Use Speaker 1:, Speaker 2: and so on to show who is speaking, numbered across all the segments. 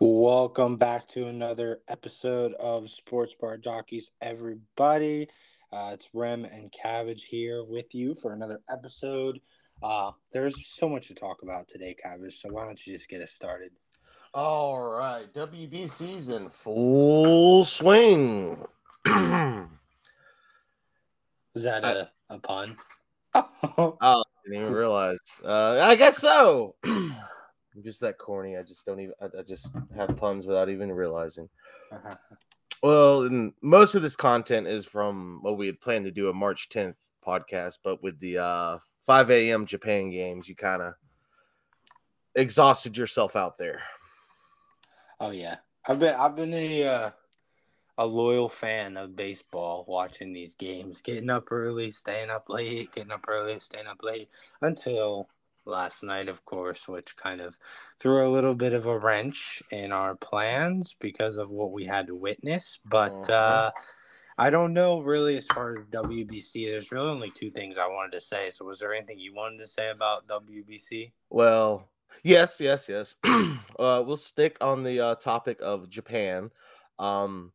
Speaker 1: Welcome back to another episode of Sports Bar Jockeys, everybody. Uh, it's Rem and Cabbage here with you for another episode. Uh, there's so much to talk about today, Cabbage. So why don't you just get us started?
Speaker 2: All right, WBC in full swing.
Speaker 1: Was that
Speaker 2: I-
Speaker 1: a, a pun?
Speaker 2: Oh, I didn't even realize. Uh, I guess so. I'm just that corny. I just don't even. I, I just have puns without even realizing.
Speaker 1: Uh-huh.
Speaker 2: Well, most of this content is from what we had planned to do a March 10th podcast, but with the uh, 5 a.m. Japan games, you kind of exhausted yourself out there.
Speaker 1: oh yeah, I've been I've been a uh, a loyal fan of baseball, watching these games, getting up early, staying up late, getting up early, staying up late until last night, of course, which kind of threw a little bit of a wrench in our plans because of what we had to witness. But
Speaker 2: Mhm.
Speaker 1: uh, I don't know really as far as WBC. There's really only two things I wanted to say. So, was there anything you wanted to say about WBC?
Speaker 2: Well, yes, yes, yes. uh, we'll stick on the uh, topic of Japan. Um,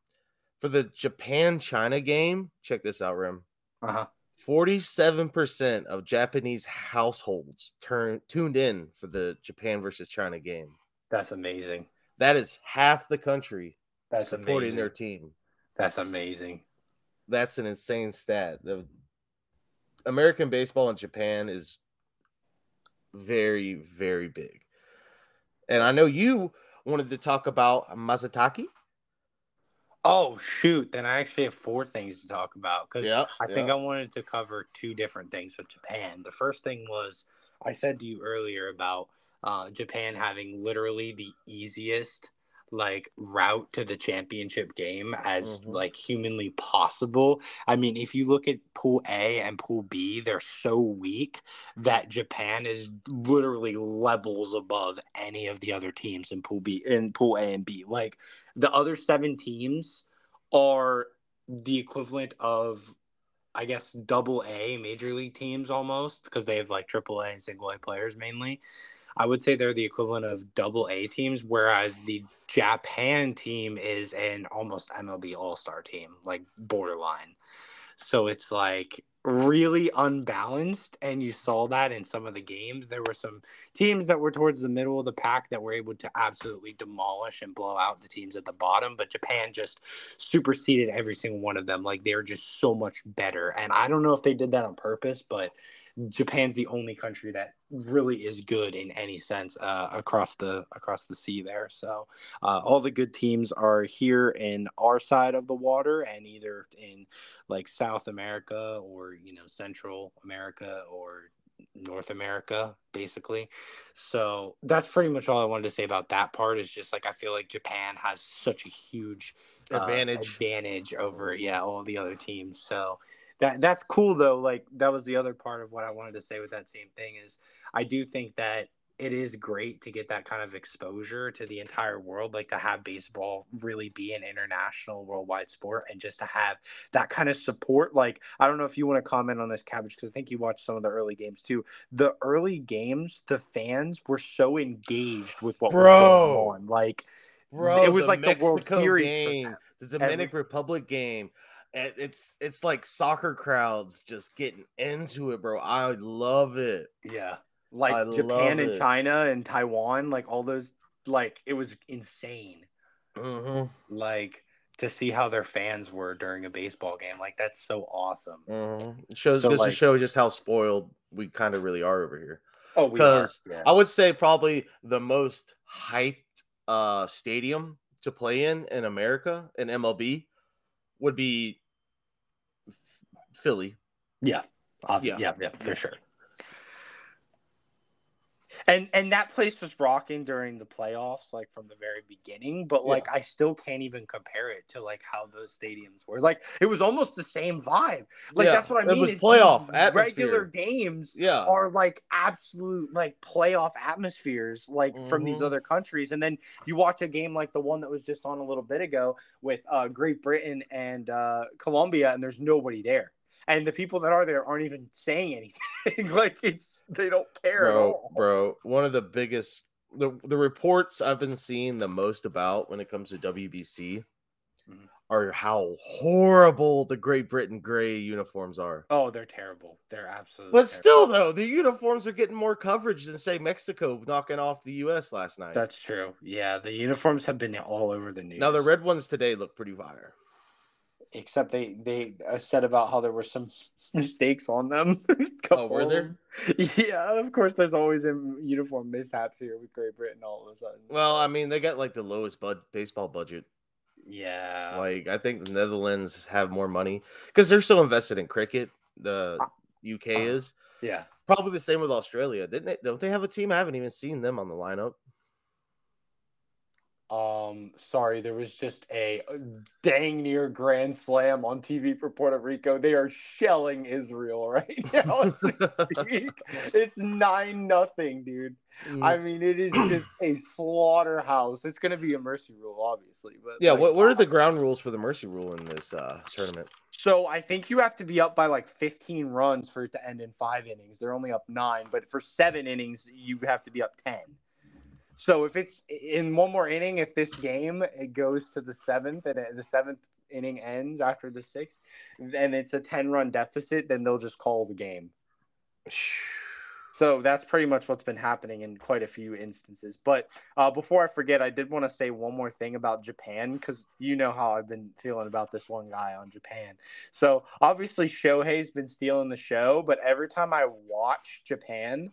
Speaker 2: for the Japan China game, check this out, Rim.
Speaker 1: Uh huh.
Speaker 2: 47% of Japanese households turn tuned in for the Japan versus China game.
Speaker 1: That's amazing.
Speaker 2: That is half the country
Speaker 1: That's
Speaker 2: supporting
Speaker 1: amazing.
Speaker 2: their team.
Speaker 1: That's amazing.
Speaker 2: That's an insane stat. The American baseball in Japan is very, very big. And I know you wanted to talk about Masataka.
Speaker 1: Oh shoot! Then I actually have four things to talk about because
Speaker 2: Yeah,
Speaker 1: I think I wanted to cover two different things with Japan. The first thing was I said to you earlier about uh, Japan having literally the easiest like route to the championship game as
Speaker 2: Mhm.
Speaker 1: like humanly possible. I mean, if you look at Pool A and Pool B, they're so weak that Japan is literally levels above any of the other teams in Pool B in Pool A and B. Like the other seven teams are the equivalent of I guess double A major league teams almost because they have like triple A and single A players mainly. I would say they're the equivalent of double A teams, whereas the Japan team is an almost MLB All Star team, like borderline. So it's like really unbalanced. And you saw that in some of the games. There were some teams that were towards the middle of the pack that were able to absolutely demolish and blow out the teams at the bottom. But Japan just superseded every single one of them. Like they were just so much better. And I don't know if they did that on purpose, but Japan's the only country that really is good in any sense uh, across the across the sea there. So uh, all the good teams are here in our side of the water, and either in like South America or you know Central America or North America, basically. So that's pretty much all I wanted to say about that part. Is just like I feel like Japan has such a huge uh,
Speaker 2: Advantage.
Speaker 1: advantage over yeah all the other teams. So that that's cool though. Like that was the other part of what I wanted to say with that same thing is I do think that it is great to get that kind of exposure to the entire world, like to have baseball really be an international worldwide sport and just to have that kind of support. Like, I don't know if you want to comment on this, Cabbage, because I think you watched some of the early games too. The early games, the fans were so engaged with what
Speaker 2: Bro.
Speaker 1: was going on. Like,
Speaker 2: Bro,
Speaker 1: It was like the World
Speaker 2: Mexico
Speaker 1: Series
Speaker 2: game, the Dominican
Speaker 1: Every-
Speaker 2: Republic game. It's it's like soccer crowds just getting into it, bro. I love it.
Speaker 1: Yeah. Like
Speaker 2: I
Speaker 1: Japan and
Speaker 2: it.
Speaker 1: China and Taiwan, like all those, like it was insane.
Speaker 2: hmm
Speaker 1: Like to see how their fans were during a baseball game. Like that's so awesome.
Speaker 2: hmm It shows
Speaker 1: So,
Speaker 2: goes
Speaker 1: like-
Speaker 2: to show just how spoiled we kind of really are over here.
Speaker 1: Oh,
Speaker 2: because
Speaker 1: Yeah.
Speaker 2: I would say probably the most hyped uh stadium to play in in America in MLB would be Philly.
Speaker 1: Yeah.
Speaker 2: Yeah.
Speaker 1: yeah, yeah, for sure. And and that place was rocking during the playoffs, like from the very beginning. But like, I still can't even compare it to like how those stadiums were. Like, it was almost the same vibe. Like
Speaker 2: Yeah,
Speaker 1: that's what I mean.
Speaker 2: it
Speaker 1: was
Speaker 2: playoff atmosphere.
Speaker 1: Regular games
Speaker 2: Yeah.
Speaker 1: are like absolute like playoff atmospheres like from these
Speaker 2: Mhm.
Speaker 1: other countries and then you watch a game like the one that was just on a little bit ago with uh Great Britain and uh Colombia and there's nobody there and the people that are there aren't even saying anything like it's they don't care at
Speaker 2: bro,
Speaker 1: all
Speaker 2: bro. One of the biggest the the reports I've been seeing the most about when it comes to WBC
Speaker 1: Mhm.
Speaker 2: are how horrible the Great Britain gray uniforms are.
Speaker 1: Oh, they're terrible. They're absolutely.
Speaker 2: But
Speaker 1: terrible.
Speaker 2: still, though, the uniforms are getting more coverage than say Mexico knocking off the U.S. last night.
Speaker 1: that's true. Yeah, the uniforms have been all over the news.
Speaker 2: now the red ones today look pretty fire.
Speaker 1: Except they they said about how there were some mistakes on them.
Speaker 2: Oh, were there?
Speaker 1: Yeah, of course. There's always in uniform mishaps here with Great Britain. All of a sudden.
Speaker 2: Well, I mean, they got like the lowest bud baseball budget.
Speaker 1: yeah.
Speaker 2: Like, I think the Netherlands have more money because they're so invested in cricket. The UK
Speaker 1: uh,
Speaker 2: is
Speaker 1: yeah.
Speaker 2: probably the same with Australia, didn't they? Don't they have a team? I haven't even seen them on the lineup.
Speaker 1: Um, sorry, there was just a dang near grand slam on TV for Puerto Rico. They are shelling Israel right now as we speak. it's nine nothing, dude. I mean, it is just a slaughterhouse. It's gonna be a mercy rule, obviously, but
Speaker 2: yeah.
Speaker 1: like,
Speaker 2: What what are the ground rules for the mercy rule in this uh, tournament?
Speaker 1: So I think you have to be up by like 15 runs for it to end in five innings. They're only up nine, but for seven innings, you have to be up 10. So if it's in one more inning, if this game it goes to the seventh and the seventh inning ends after the sixth, and it's a 10 run deficit, then they'll just call the game. So that's pretty much what's been happening in quite a few instances. But uh, before I forget, I did want to say one more thing about Japan because you know how I've been feeling about this one guy on Japan. So obviously Shohei's been stealing the show, but every time I watch Japan,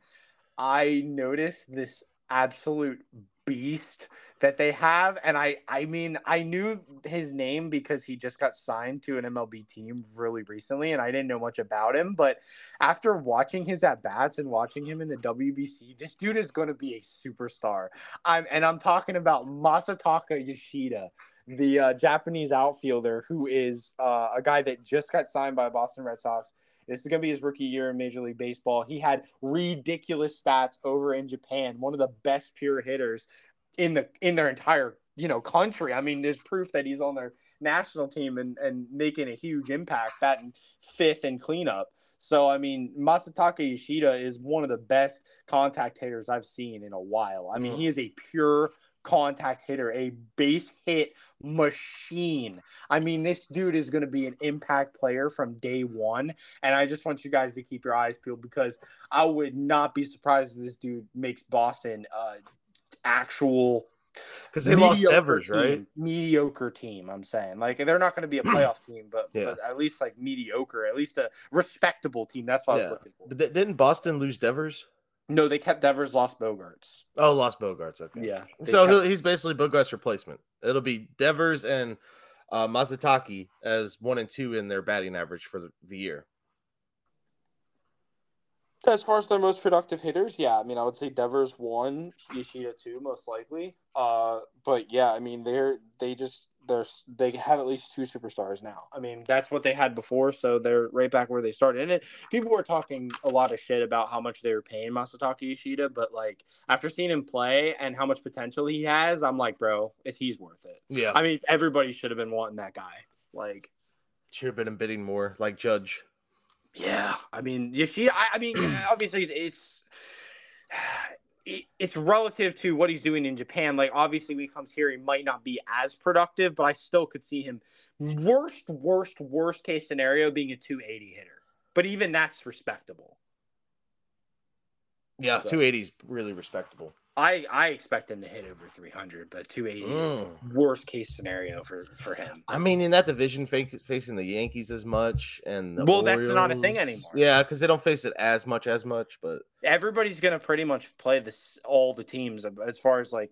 Speaker 1: I notice this absolute beast that they have. And I I mean I knew his name because he just got signed to an MLB team really recently and I didn't know much about him. But after watching his at bats and watching him in the WBC this dude is going to be a superstar. I'm and I'm talking about Masataka Yoshida the uh, Japanese outfielder who is uh, a guy that just got signed by Boston Red Sox this is going to be his rookie year in Major League Baseball. He had ridiculous stats over in Japan, one of the best pure hitters in the in their entire you know country. I mean, there's proof that he's on their national team and and making a huge impact, batting fifth in cleanup. So I mean, Masataka Yoshida is one of the best contact hitters I've seen in a while. I mean,
Speaker 2: Mm.
Speaker 1: he is a pure contact hitter, a base hit machine. I mean, this dude is going to be an impact player from day one. And I just want you guys to keep your eyes peeled because I would not be surprised if this dude makes Boston uh, actual
Speaker 2: Because they lost Evers,
Speaker 1: team,
Speaker 2: right?
Speaker 1: Mediocre team. I'm saying like they're not going to be a playoff team, but,
Speaker 2: Yeah.
Speaker 1: but at least like mediocre, at least a respectable team. That's what I
Speaker 2: Yeah.
Speaker 1: was looking for.
Speaker 2: But didn't Boston lose Devers?
Speaker 1: No, they kept Devers, lost Bogaerts.
Speaker 2: Oh, lost Bogaerts. Okay.
Speaker 1: Yeah.
Speaker 2: So
Speaker 1: kept-
Speaker 2: he'll, he's basically Bogaerts' replacement. It'll be Devers and uh, Masataka as one and two in their batting average for the, the year.
Speaker 1: As far as their most productive hitters, yeah, I mean, I would say Devers one, Yoshida two, most likely. Uh, but yeah, I mean, they're they just they're they have at least two superstars now. I mean, that's what they had before, so they're right back where they started. And it, people were talking a lot of shit about how much they were paying Masataka Yoshida, but like after seeing him play and how much potential he has, I'm like, bro, if he's worth it.
Speaker 2: Yeah.
Speaker 1: I mean, everybody should have been wanting that guy. Like,
Speaker 2: Should have been bidding more, like Judge.
Speaker 1: Yeah, I mean Yoshida. I, I mean, obviously, it's it's relative to what he's doing in Japan. Like, obviously, when he comes here, he might not be as productive, but I still could see him worst, worst, worst case scenario being a 280 hitter. But even that's respectable.
Speaker 2: Yeah,
Speaker 1: So-
Speaker 2: 280 is really respectable.
Speaker 1: I I expect him to hit over 300, but 280 is
Speaker 2: Mm.
Speaker 1: worst case scenario for for him.
Speaker 2: I mean, in that division, fa- facing the Yankees as much, and the
Speaker 1: Well, that's not a thing anymore.
Speaker 2: Yeah, because they don't face it as much as much. But
Speaker 1: Everybody's gonna pretty much play this all the teams as far as like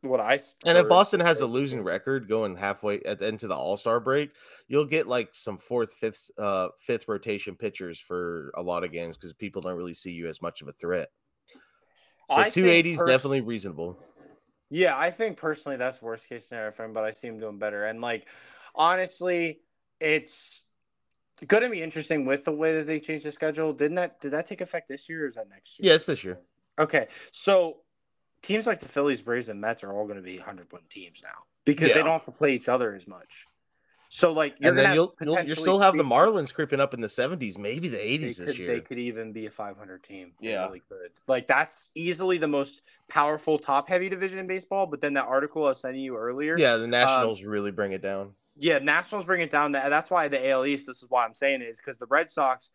Speaker 1: what I
Speaker 2: and if. Boston has a losing record going halfway at the, into the All Star break, you'll get like some fourth, fifth, uh, fifth rotation pitchers for a lot of games because people don't really see you as much of a threat. So
Speaker 1: I
Speaker 2: 280 is
Speaker 1: pers-
Speaker 2: definitely reasonable.
Speaker 1: Yeah, I think personally that's worst case scenario for him, but I see him doing better. And like honestly, it's gonna be interesting with the way that they changed the schedule. Didn't that did that take effect this year or is that next year?
Speaker 2: Yeah, this year.
Speaker 1: Okay. So teams like the Phillies, Braves, and Mets are all gonna be hundred win teams now because
Speaker 2: Yeah.
Speaker 1: they don't have to play each other as much. So like,
Speaker 2: and then you'll, you'll you still have the Marlins creeping up in the 70s, maybe the 80s this year.
Speaker 1: They could even be a 500 team. They
Speaker 2: Yeah.
Speaker 1: really could. Like that's easily the most powerful top heavy division in baseball. But then that article I was sending you earlier,
Speaker 2: Yeah, the um, Nationals really bring it down.
Speaker 1: yeah, Nationals bring it down. That's why the AL East. This is why I'm saying it is because the Red Sox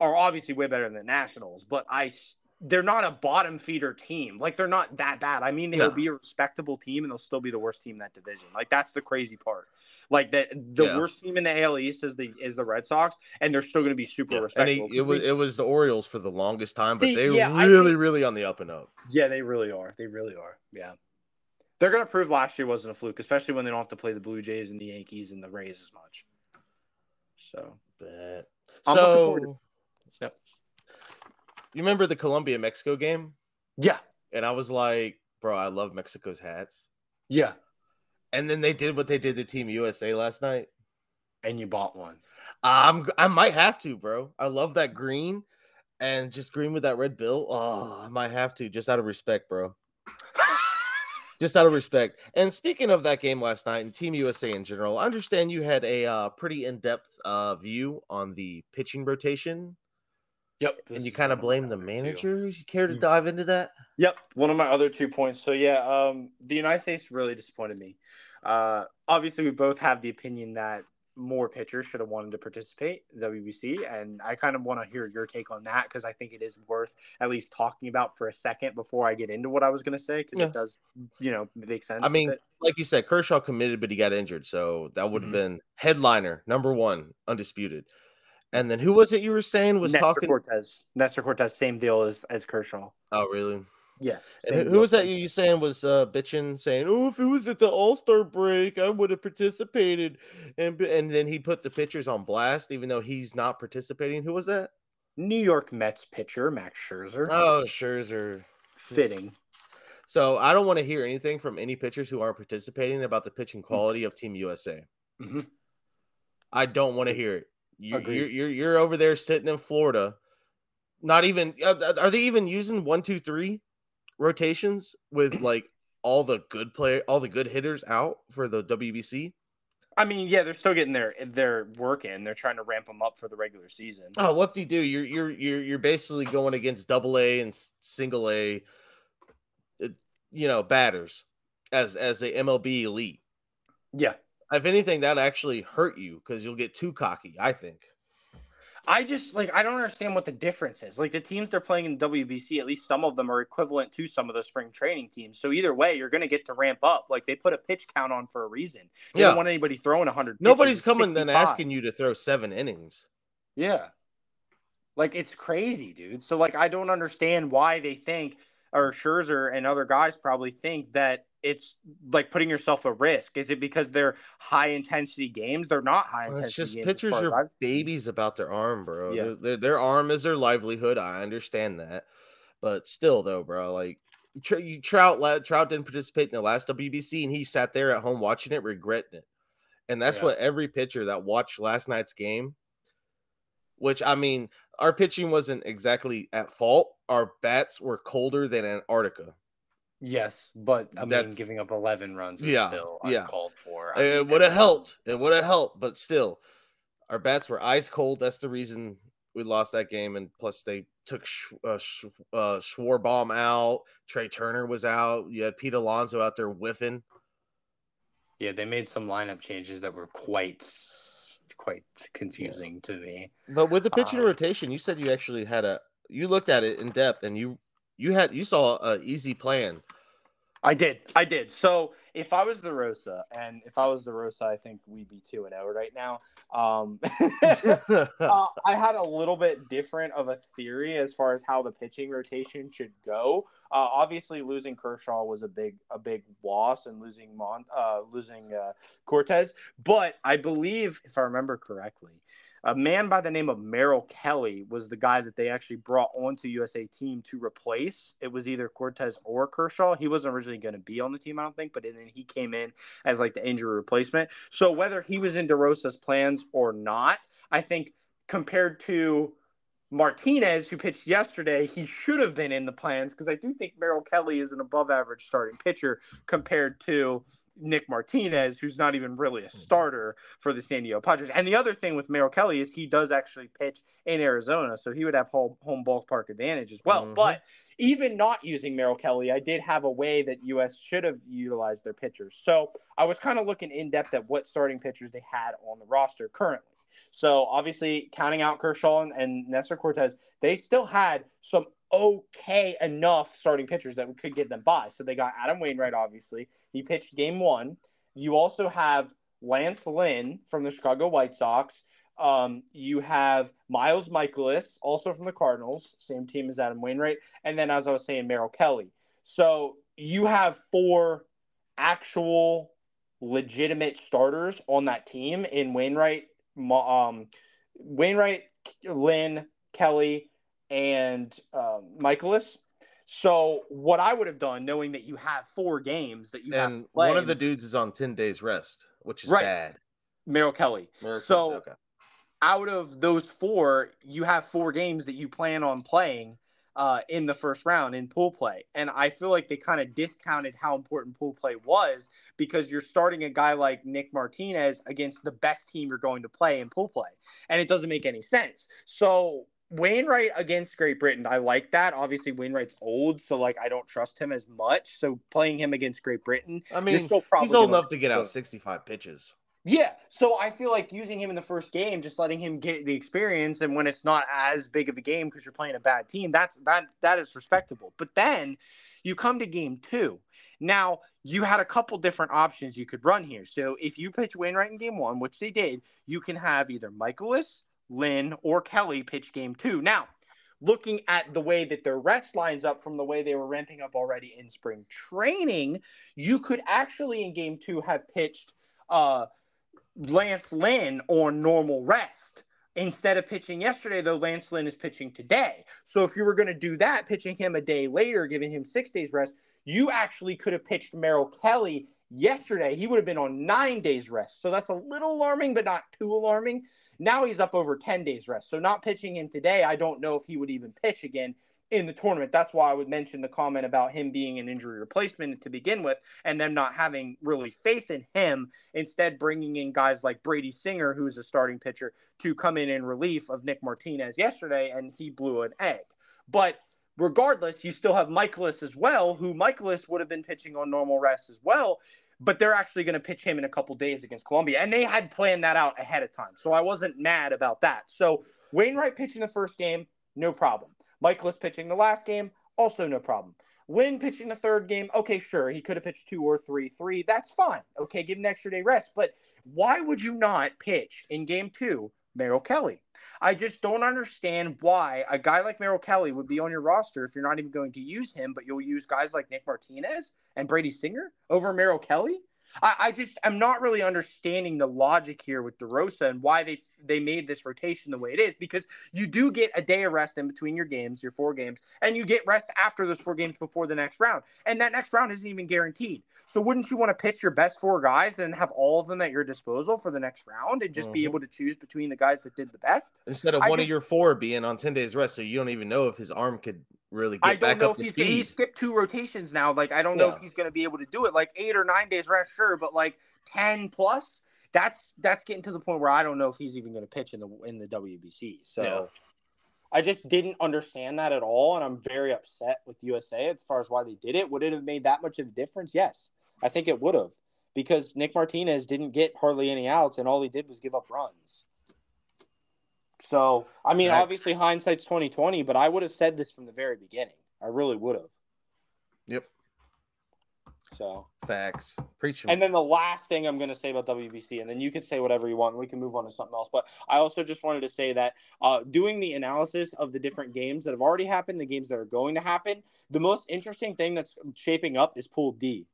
Speaker 1: are obviously way better than the Nationals, but I they're not a bottom feeder team. Like they're not that bad. I mean, they
Speaker 2: No.
Speaker 1: will be a respectable team and they'll still be the worst team in that division. Like that's the crazy part. Like that the
Speaker 2: Yeah.
Speaker 1: worst team in the AL East is the is the Red Sox, and they're still going to be super
Speaker 2: And
Speaker 1: respectable.
Speaker 2: it, it was it was the Orioles for the longest time, but
Speaker 1: See,
Speaker 2: they're
Speaker 1: yeah,
Speaker 2: really
Speaker 1: think-
Speaker 2: really on the up and up.
Speaker 1: Yeah, they really are. They really are. Yeah. They're going to prove last year wasn't a fluke, especially when they don't have to play the Blue Jays and the Yankees and the Rays as much. So,
Speaker 2: But
Speaker 1: I'm looking forward
Speaker 2: so. You remember the Colombia Mexico game?
Speaker 1: yeah.
Speaker 2: And I was like, bro, I love Mexico's hats.
Speaker 1: Yeah.
Speaker 2: And then they did what they did to Team USA last night.
Speaker 1: And you bought one.
Speaker 2: I'm I might have to, bro. I love that green and just green with that red bill. Oh, I might have to just out of respect, bro. Just out of respect. And speaking of that game last night and Team USA in general, I understand you had a uh, pretty in-depth uh, view on the pitching rotation,
Speaker 1: Yep.
Speaker 2: and you kind of blame the managers. You care to dive into that?
Speaker 1: Yep, one of my other two points. So yeah, um, the United States really disappointed me. Uh, obviously, we both have the opinion that more pitchers should have wanted to participate in WBC, and I kind of want to hear your take on that because I think it is worth at least talking about for a second before I get into what I was going to say because
Speaker 2: Yeah.
Speaker 1: it does, you know, make sense.
Speaker 2: I mean, like you said, Kershaw committed, but he got injured, so that would have
Speaker 1: Mhm.
Speaker 2: been headliner number one, undisputed. And then who was it you were saying was
Speaker 1: Nestor
Speaker 2: talking?
Speaker 1: Cortes, Nestor Cortes, same deal as as Kershaw.
Speaker 2: Oh, really?
Speaker 1: Yeah,
Speaker 2: And who, was that you saying was uh, bitching, saying, "Oh, if it was at the All Star break, I would have participated." And and then he put the pitchers on blast, even though he's not participating. Who was that?
Speaker 1: New York Mets pitcher Max Scherzer.
Speaker 2: Oh, Scherzer.
Speaker 1: Fitting.
Speaker 2: So I don't want to hear anything from any pitchers who aren't participating about the pitching quality of Team USA.
Speaker 1: Mhm.
Speaker 2: I don't want to hear it. You,
Speaker 1: Agreed.
Speaker 2: you're, you're you're over there sitting in Florida. Not even uh, are they even using one, two, three rotations with like all the good play, all the good hitters out for the WBC?
Speaker 1: I mean, yeah, they're still getting their their work in. They're trying to ramp them up for the regular season.
Speaker 2: Oh, what do you do? You're you're you're you're basically going against double A and single A, uh, you know, batters as as a MLB elite.
Speaker 1: Yeah,
Speaker 2: If anything, that actually hurt you because you'll get too cocky. I think.
Speaker 1: I just like I don't understand what the difference is. Like the teams they're playing in WBC, at least some of them are equivalent to some of the spring training teams. So either way, you're going to get to ramp up. Like they put a pitch count on for a reason. They
Speaker 2: Yeah.
Speaker 1: don't want anybody throwing 100.
Speaker 2: Nobody's coming
Speaker 1: then
Speaker 2: asking you to throw seven innings.
Speaker 1: Yeah. Like it's crazy, dude. So like I don't understand why they think or Scherzer and other guys probably think that it's like putting yourself at risk. Is it because they're high intensity games? They're not high
Speaker 2: Well,
Speaker 1: intensity
Speaker 2: It's just
Speaker 1: games.
Speaker 2: pitchers are
Speaker 1: I've-
Speaker 2: babies about their arm, bro.
Speaker 1: Yeah.
Speaker 2: Their, their, their arm is their livelihood. I understand that, but still, though, bro, like Tr- you, Trout, la- Trout didn't participate in the last WBC, and he sat there at home watching it, regretting it. And that's
Speaker 1: Yeah.
Speaker 2: what every pitcher that watched last night's game. Which I mean, our pitching wasn't exactly at fault. Our bats were colder than Antarctica.
Speaker 1: Yes, but I mean,
Speaker 2: That's-
Speaker 1: giving up 11 runs is
Speaker 2: Yeah,
Speaker 1: still
Speaker 2: yeah.
Speaker 1: uncalled for. I
Speaker 2: It would have helped. It would have helped, but still, our bats were ice cold. That's the reason we lost that game. And plus, they took Sch- uh, Sch- uh, Schwarbaum out. Trey Turner was out. You had Pete Alonso out there whiffing.
Speaker 1: Yeah, they made some lineup changes that were quite, quite confusing to me.
Speaker 2: But with the pitching
Speaker 1: Um,
Speaker 2: rotation, you said you actually had a. You looked at it in depth, and you you had you saw an easy plan.
Speaker 1: I did. I did. So if I was DeRosa, and if I was DeRosa, I think we'd be two and zero right now. Um, uh, I had a little bit different of a theory as far as how the pitching rotation should go. Uh, obviously, losing Kershaw was a big a big loss, and losing Mon uh, losing uh, Cortes. But I believe, if I remember correctly, a man by the name of Merrill Kelly was the guy that they actually brought onto USA team to replace. It was either Cortes or Kershaw. He wasn't originally going to be on the team, I don't think, but then he came in as like the injury replacement. So whether he was in DeRosa's plans or not, I think compared to Martinez, who pitched yesterday, he should have been in the plans because I do think Merrill Kelly is an above average starting pitcher compared to Nick Martinez, who's not even really a mm-hmm. starter for the San Diego Padres. And the other thing with Merrill Kelly is he does actually pitch in Arizona, so he would have home, home ballpark advantage as well. Mm-hmm. But even not using Merrill Kelly, I did have a way that US should have utilized their pitchers. So I was kind of looking in depth at what starting pitchers they had on the roster currently. So obviously, counting out Kershaw and, and Nestor Cortes, they still had some okay enough starting pitchers that we could get them by. So they got Adam Wainwright, obviously. He pitched game one. You also have Lance Lynn from the Chicago White Sox. Um, you have Miles Mikolas, also from the Cardinals, same team as Adam Wainwright. And then, as I was saying, Merrill Kelly. So you have four actual legitimate starters on that team in Wainwright, um, Wainwright, Lynn, Kelly, and um, Mikolas. So what I would have done, knowing that you have four games that you and have
Speaker 2: one of the dudes is on ten days rest, which is right. bad.
Speaker 1: Merrill Kelly. Merrill so okay. out of those four, you have four games that you plan on playing uh, in the first round in pool play. And I feel like they kind of discounted how important pool play was because you're starting a guy like Nick Martinez against the best team you're going to play in pool play. And it doesn't make any sense. So Wainwright against Great Britain, I like that. Obviously, Wainwright's old, so like I don't trust him as much. So playing him against Great Britain,
Speaker 2: I mean, he's old enough to get out 65 pitches.
Speaker 1: Yeah, so I feel like using him in the first game, just letting him get the experience, and when it's not as big of a game because you're playing a bad team, that's that that is respectable. But then you come to game two. Now you had a couple different options you could run here. So if you pitch Wainwright in game one, which they did, you can have either Mikolas, Lynn, or Kelly pitch game two. Now, looking at the way that their rest lines up from the way they were ramping up already in spring training, you could actually in game two have pitched uh Lance Lynn on normal rest. Instead of pitching yesterday, though, Lance Lynn is pitching today. So if you were going to do that, pitching him a day later, giving him six days rest, you actually could have pitched Merrill Kelly yesterday. He would have been on nine days rest. So that's a little alarming, but not too alarming. Now he's up over 10 days rest. So not pitching him today, I don't know if he would even pitch again in the tournament. That's why I would mention the comment about him being an injury replacement to begin with and them not having really faith in him, instead bringing in guys like Brady Singer, who's a starting pitcher, to come in in relief of Nick Martinez yesterday, and he blew an egg. But regardless, you still have Mikolas as well, who Mikolas would have been pitching on normal rest as well. But they're actually going to pitch him in a couple days against Colombia. And they had planned that out ahead of time. So I wasn't mad about that. So Wainwright pitching the first game, no problem. Mikolas pitching the last game, also no problem. Lynn pitching the third game, okay, sure, he could have pitched two or three, three. That's fine. Okay, give him an extra day rest. But why would you not pitch in game two Merrill Kelly? I just don't understand why a guy like Merrill Kelly would be on your roster if you're not even going to use him, but you'll use guys like Nick Martinez and Brady Singer over Merrill Kelly. I, I just I'm not really understanding the logic here with DeRosa and why they they made this rotation the way it is because you do get a day of rest in between your games, your four games, and you get rest after those four games before the next round, and that next round isn't even guaranteed. So wouldn't you want to pitch your best four guys and have all of them at your disposal for the next round and just mm-hmm. be able to choose between the guys that did the best
Speaker 2: instead of I one just, of your four being on ten days rest, so you don't even know if his arm could really get I don't know if
Speaker 1: he's,
Speaker 2: speed. He
Speaker 1: skipped two rotations now. Like I don't know if he's going to be able to do it. Like eight or nine days rest, sure, but like ten plus, that's that's getting to the point where I don't know if he's even going to pitch in the in the WBC. So yeah. I just didn't understand that at all, and I'm very upset with USA as far as why they did it. Would it have made that much of a difference? Yes, I think it would have because Nick Martinez didn't get hardly any outs, and all he did was give up runs. So, I mean, obviously hindsight's twenty twenty, but I would have said this from the very beginning. I really would have.
Speaker 2: Yep.
Speaker 1: So
Speaker 2: facts, preach.
Speaker 1: And then the last thing I'm going to say about WBC, and then you can say whatever you want, and we can move on to something else. But I also just wanted to say that uh, doing the analysis of the different games that have already happened, the games that are going to happen, the most interesting thing that's shaping up is Pool D.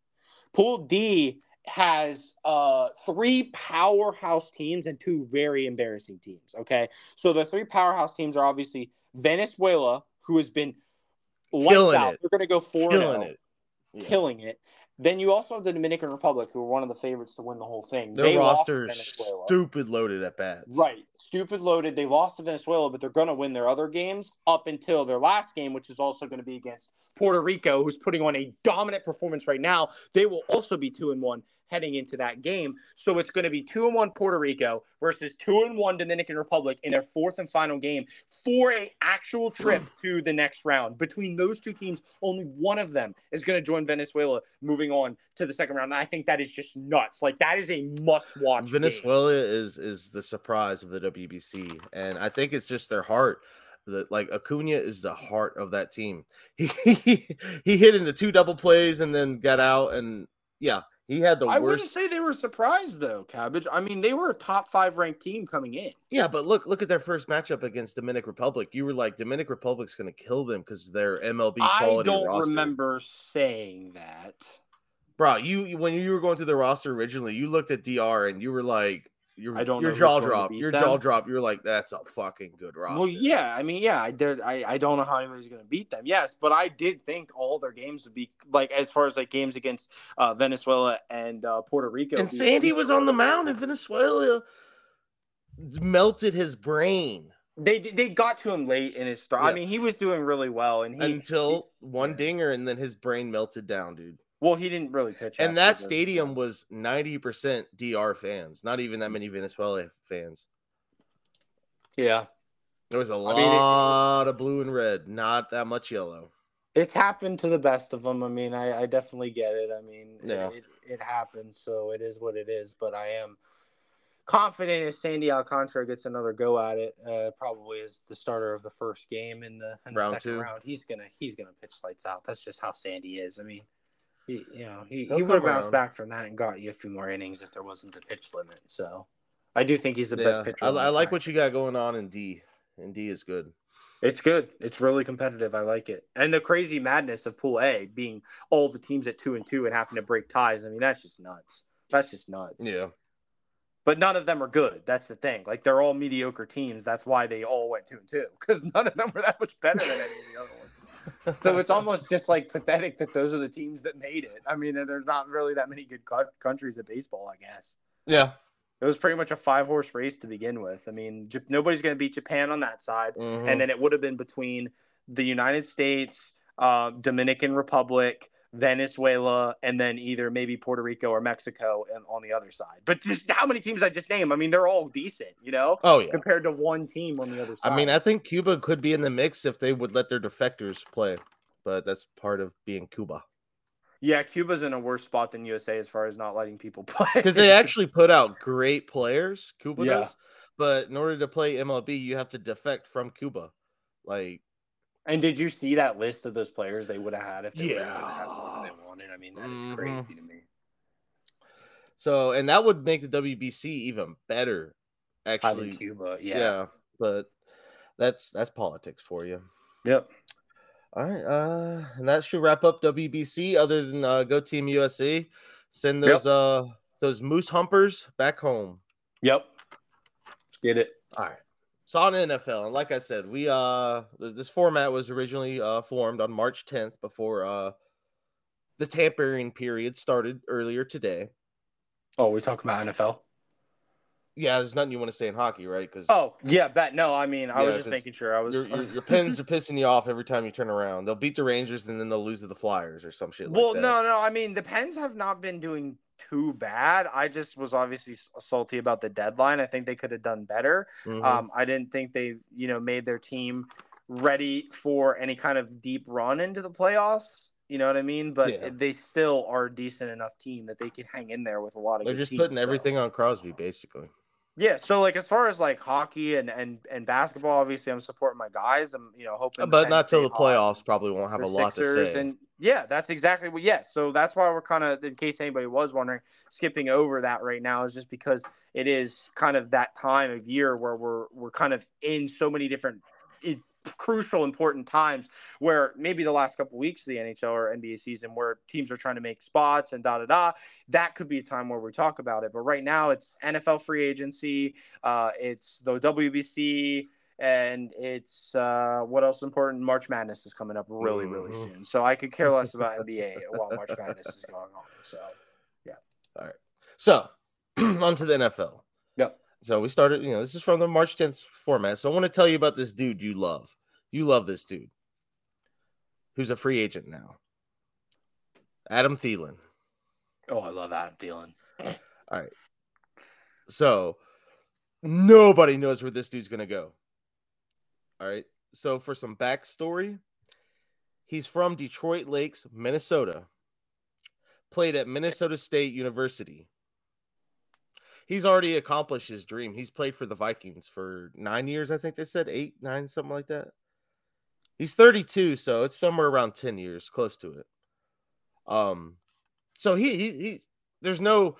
Speaker 1: Pool D has uh, three powerhouse teams and two very embarrassing teams. Okay, so the three powerhouse teams are obviously Venezuela, who has been killing out. It. They're going to go four killing it, yeah. killing it. Then you also have the Dominican Republic, who are one of the favorites to win the whole thing.
Speaker 2: Their roster is stupid loaded at bats.
Speaker 1: Right, stupid loaded. They lost to Venezuela, but they're going to win their other games up until their last game, which is also going to be against Puerto Rico, who's putting on a dominant performance right now, they will also be two and one heading into that game. So it's going to be two and one Puerto Rico versus two and one Dominican Republic in their fourth and final game for a actual trip to the next round. Between those two teams, only one of them is going to join Venezuela moving on to the second round. And I think that is just nuts. Like that is a must watch.
Speaker 2: Venezuela game. is is the surprise of the WBC, and I think it's just their heart. That like Acuna is the heart of that team. He he hit in the two double plays and then got out, and yeah, he had the I worst. I
Speaker 1: wouldn't say they were surprised though, Cabbage. I mean, they were a top five ranked team coming in.
Speaker 2: Yeah, but look, look at their first matchup against Dominican Republic. You were like, Dominican Republic's going to kill them because they're MLB quality.
Speaker 1: I don't
Speaker 2: roster.
Speaker 1: remember saying that,
Speaker 2: bro. You when you were going through the roster originally, you looked at DR and you were like, your,
Speaker 1: I don't
Speaker 2: your jaw drop. Your them. jaw drop. You're like, that's a fucking good roster.
Speaker 1: Well, yeah. I mean, yeah. I did. I, I don't know how anybody's going to beat them. Yes, but I did think all their games would be like as far as like games against uh, Venezuela and uh, Puerto Rico.
Speaker 2: And Sandy was on the mound, and Venezuela melted his brain.
Speaker 1: They they got to him late in his start. Yeah. I mean, he was doing really well, and he,
Speaker 2: until he, one dinger, and then his brain melted down, dude.
Speaker 1: Well, he didn't really pitch.
Speaker 2: And that stadium was 90% DR fans, not even that many Venezuela fans.
Speaker 1: Yeah.
Speaker 2: There was a lot I mean, it, of blue and red, not that much yellow.
Speaker 1: It's happened to the best of them. I mean, I, I definitely get it. I mean, yeah. it, it, it happens, so it is what it is. But I am confident if Sandy Alcantara gets another go at it, uh, probably as the starter of the first game in the, in the round second two. round, he's gonna he's gonna pitch lights out. That's just how Sandy is. I mean, he, you know, he, he would have bounced back from that and got you a few more innings if there wasn't a pitch limit. So I do think he's the yeah, best pitcher.
Speaker 2: I, I like what you got going on in D. And D is good.
Speaker 1: It's good. It's really competitive. I like it. And the crazy madness of Pool A being all the teams at two and two and having to break ties. I mean, that's just nuts. That's just nuts.
Speaker 2: Yeah.
Speaker 1: But none of them are good. That's the thing. Like they're all mediocre teams. That's why they all went two and two because none of them were that much better than any of the other ones so it's almost just like pathetic that those are the teams that made it. I mean, there's not really that many good countries at baseball, I guess.
Speaker 2: Yeah.
Speaker 1: It was pretty much a five horse race to begin with. I mean, nobody's going to beat Japan on that side. Mm-hmm. And then it would have been between the United States, uh, Dominican Republic, Venezuela, and then either maybe Puerto Rico or Mexico and on the other side. But just how many teams I just named? I mean, they're all decent, you know?
Speaker 2: Oh, yeah.
Speaker 1: Compared to one team on the other side.
Speaker 2: I mean, I think Cuba could be in the mix if they would let their defectors play, but that's part of being Cuba.
Speaker 1: Yeah, Cuba's in a worse spot than USA as far as not letting people play.
Speaker 2: Because they actually put out great players, Cuba yeah. does. But in order to play MLB, you have to defect from Cuba. Like
Speaker 1: and did you see that list of those players they would have had if they yeah. they wanted? I mean, that is mm-hmm. crazy to me.
Speaker 2: So, and that would make the WBC even better. Actually,
Speaker 1: Cuba, yeah.
Speaker 2: yeah, but that's that's politics for you.
Speaker 1: Yep.
Speaker 2: All right, uh, and that should wrap up WBC. Other than uh, go Team USA, send those yep. uh those moose humpers back home.
Speaker 1: Yep. Let's get it.
Speaker 2: All right. So on NFL, and like I said, we uh this format was originally uh formed on March 10th before uh the tampering period started earlier today.
Speaker 1: Oh, we talking about NFL?
Speaker 2: Yeah, there's nothing you want to say in hockey, right? Because
Speaker 1: oh yeah, bet no. I mean, I yeah, was just making sure. I was
Speaker 2: your, your, your Pens are pissing you off every time you turn around. They'll beat the Rangers and then they'll lose to the Flyers or some shit.
Speaker 1: Well,
Speaker 2: like
Speaker 1: no, no. I mean, the Pens have not been doing too bad. I just was obviously salty about the deadline. I think they could have done better. Mm-hmm. Um, I didn't think they, you know, made their team ready for any kind of deep run into the playoffs. You know what I mean? But yeah. they still are a decent enough team that they can hang in there with a lot of.
Speaker 2: They're just
Speaker 1: teams,
Speaker 2: putting so. everything on Crosby, basically.
Speaker 1: Yeah, so like as far as like hockey and and and basketball, obviously I'm supporting my guys. I'm you know hoping,
Speaker 2: but not till the playoffs. Probably won't have a lot Sixers, to say.
Speaker 1: And yeah, that's exactly what. Yeah, so that's why we're kind of, in case anybody was wondering, skipping over that right now is just because it is kind of that time of year where we're we're kind of in so many different crucial, important times where maybe the last couple of weeks of the NHL or NBA season where teams are trying to make spots and da da da. That could be a time where we talk about it. But right now, it's NFL free agency, uh, it's the WBC, and it's uh, what else important? March Madness is coming up really, really mm-hmm. soon. So I could care less about NBA while March Madness is going on. So, yeah.
Speaker 2: All right. So, on to the NFL.
Speaker 1: Yep.
Speaker 2: So we started, you know, this is from the March 10th format. So I want to tell you about this dude you love. You love this dude. who's a free agent now. Adam Thielen.
Speaker 1: Oh, I love Adam Thielen.
Speaker 2: All right. So nobody knows where this dude's gonna go. All right. So for some backstory, he's from Detroit Lakes, Minnesota. Played at Minnesota State University. He's already accomplished his dream. He's played for the Vikings for nine years, I think they said eight, nine, something like that. He's 32, so it's somewhere around 10 years, close to it. Um, so he he, he there's no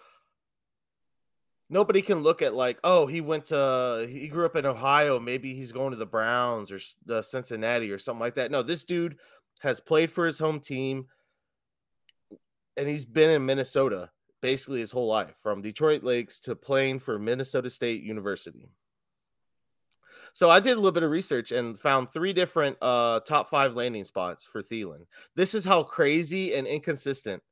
Speaker 2: nobody can look at like, oh, he went to he grew up in Ohio, maybe he's going to the Browns or the Cincinnati or something like that. No, this dude has played for his home team and he's been in Minnesota basically his whole life from Detroit Lakes to playing for Minnesota State University. So I did a little bit of research and found three different uh, top five landing spots for Thielen. This is how crazy and inconsistent.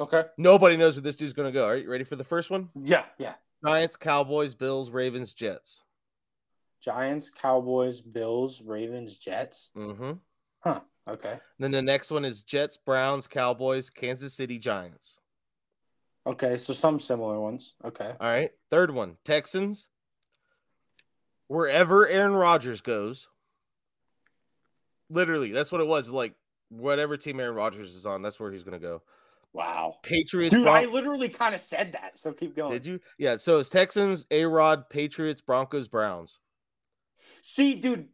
Speaker 1: Okay.
Speaker 2: Nobody knows where this dude's going to go. Are you ready for the first one?
Speaker 1: Yeah, yeah.
Speaker 2: Giants, Cowboys, Bills, Ravens, Jets.
Speaker 1: Giants, Cowboys, Bills, Ravens, Jets.
Speaker 2: Mm-hmm.
Speaker 1: Huh. Okay.
Speaker 2: Then the next one is Jets, Browns, Cowboys, Kansas City, Giants.
Speaker 1: Okay, so some similar ones. Okay.
Speaker 2: All right. Third one, Texans. Wherever Aaron Rodgers goes. Literally, that's what it was. Like whatever team Aaron Rodgers is on, that's where he's gonna go.
Speaker 1: Wow.
Speaker 2: Patriots.
Speaker 1: Dude,
Speaker 2: Bron-
Speaker 1: I literally kind of said that. So keep going.
Speaker 2: Did you? Yeah. So it's Texans, A Rod, Patriots, Broncos, Browns.
Speaker 1: See, dude,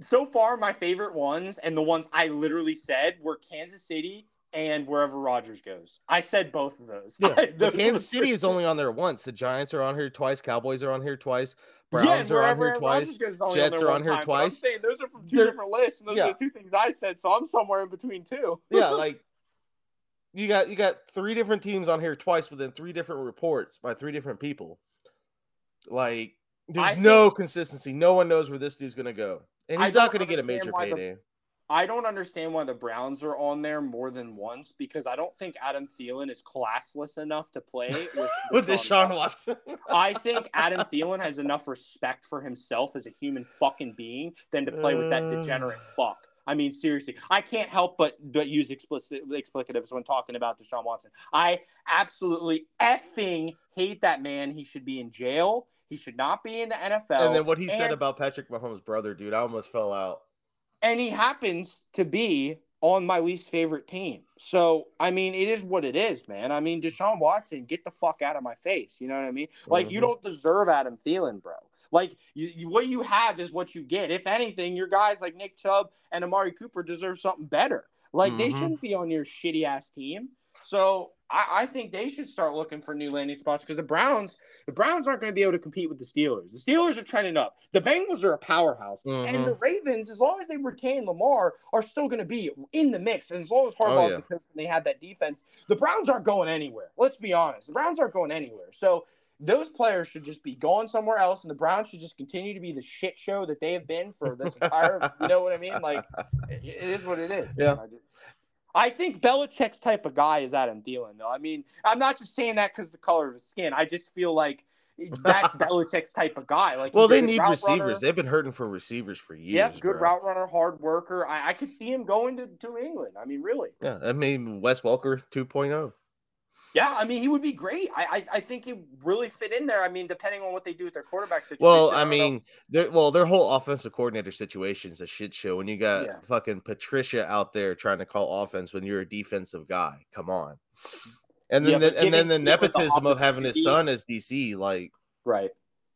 Speaker 1: so far my favorite ones and the ones I literally said were Kansas City and wherever Rodgers goes. I said both of those.
Speaker 2: Yeah.
Speaker 1: I-
Speaker 2: But
Speaker 1: those
Speaker 2: Kansas
Speaker 1: the
Speaker 2: City is only on there once. The Giants are on here twice. Cowboys are on here twice. Browns
Speaker 1: Yeah,
Speaker 2: are on here twice.
Speaker 1: Rodgers goes
Speaker 2: Jets
Speaker 1: there
Speaker 2: are on here
Speaker 1: time, but I'm saying those are from 2
Speaker 2: They're-
Speaker 1: different lists, and those
Speaker 2: yeah.
Speaker 1: are the two things I said. So I'm somewhere in between two.
Speaker 2: yeah, like you got you got three different teams on here twice within three different reports by three different people. Like there's
Speaker 1: I
Speaker 2: no consistency. No one knows where this dude's gonna go. And he's not gonna get a major
Speaker 1: why the-
Speaker 2: payday.
Speaker 1: I don't understand why the Browns are on there more than once because I don't think Adam Thielen is classless enough to play with,
Speaker 2: With
Speaker 1: Deshaun
Speaker 2: Watson.
Speaker 1: I think Adam Thielen has enough respect for himself as a human fucking being than to play with that degenerate fuck. I mean, seriously, I can't help but but use explicit explicatives when talking about Deshaun Watson. I absolutely effing hate that man. He should be in jail. He should not be in the NFL.
Speaker 2: and then what he said about Patrick Mahomes' brother, dude, I almost fell out.
Speaker 1: and he happens to be on my least favorite team. So, I mean, it is what it is, man. I mean, Deshaun Watson, get the fuck out of my face. You know what I mean? Like, you
Speaker 2: Mhm.
Speaker 1: don't deserve Adam Thielen, bro. Like, you, you, what you have is what you get. If anything, your guys like Nick Chubb and Amari Cooper deserve something better. Like, they
Speaker 2: Mhm.
Speaker 1: shouldn't be on your shitty ass team. So, I, I think they should start looking for new landing spots because the Browns, the Browns aren't going to be able to compete with the Steelers. The Steelers are trending up. The Bengals are a powerhouse,
Speaker 2: Mhm.
Speaker 1: and the Ravens, as long as they retain Lamar, are still going to be in the mix. And as long as Harbaugh's
Speaker 2: yeah.
Speaker 1: the coach and they have that defense, the Browns aren't going anywhere. Let's be honest, the Browns aren't going anywhere. So those players should just be going somewhere else, and the Browns should just continue to be the shit show that they have been for this entire. you know what I mean? Like it, it is what it is.
Speaker 2: Yeah.
Speaker 1: I, think Belichick's type of guy is Adam Thielen, though. I mean, I'm not just saying that because the color of his skin. I just feel like that's Belichick's type of guy. Like,
Speaker 2: Well, they need receivers.
Speaker 1: runner.
Speaker 2: They've been hurting for receivers for years.
Speaker 1: Yeah, good
Speaker 2: bro.
Speaker 1: route runner, hard worker. I, I could see him going to, to England. I mean, really.
Speaker 2: Yeah, I mean Wes Welker oh. 2.0.
Speaker 1: Yeah, I mean, he would be great. I, I, I think he really fit in there. I mean, depending on what they do with their quarterback situation.
Speaker 2: Well, I
Speaker 1: don't
Speaker 2: mean, their well, their whole offensive coordinator situation is a shit show. When you got
Speaker 1: Yeah.
Speaker 2: fucking Patricia out there trying to call offense when you're a defensive guy, come on. And then,
Speaker 1: Yeah,
Speaker 2: the, and then the
Speaker 1: people the
Speaker 2: nepotism of having his son as DC, like,
Speaker 1: right.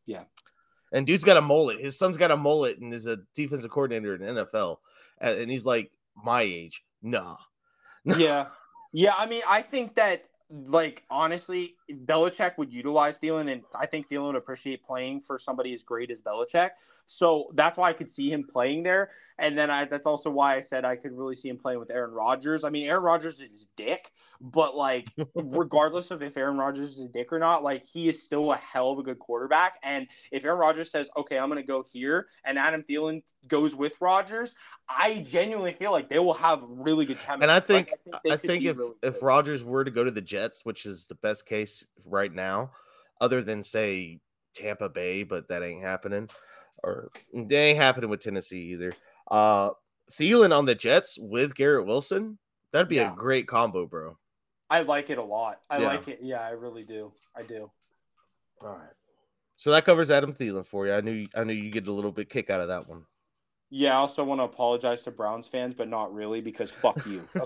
Speaker 1: Yeah.
Speaker 2: And dude's got a mullet. His son's got a mullet and is a defensive coordinator in the NFL, and and he's like my age. Nah,
Speaker 1: yeah, yeah. I mean, I think that like honestly, Belichick would utilize Thielen, and I think Thielen would appreciate playing for somebody as great as Belichick. So that's why I could see him playing there, and then I that's also why I said I could really see him playing with Aaron Rodgers. I mean, Aaron Rodgers is dick, but like regardless of if Aaron Rodgers is a dick or not, like he is still a hell of a good quarterback. And if Aaron Rodgers says, "Okay, I'm going to go here," and Adam Thielen goes with Rodgers, I genuinely feel like they will have really good chemistry.
Speaker 2: and I think
Speaker 1: Like, they
Speaker 2: I think if
Speaker 1: really
Speaker 2: if
Speaker 1: good.
Speaker 2: Rodgers were to go to the Jets, which is the best case right now, other than say Tampa Bay, but that ain't happening, or they ain't happening with Tennessee either. Uh, Thielen on the Jets with Garrett Wilson, that'd be
Speaker 1: Yeah.
Speaker 2: a great combo, bro.
Speaker 1: I like it a lot. I
Speaker 2: Yeah.
Speaker 1: like it. Yeah, I really do. I do.
Speaker 2: All right. So that covers Adam Thielen for you. I knew I knew you get a little bit kick out of that one.
Speaker 1: Yeah, I also want to apologize to Browns fans, but not really because fuck you.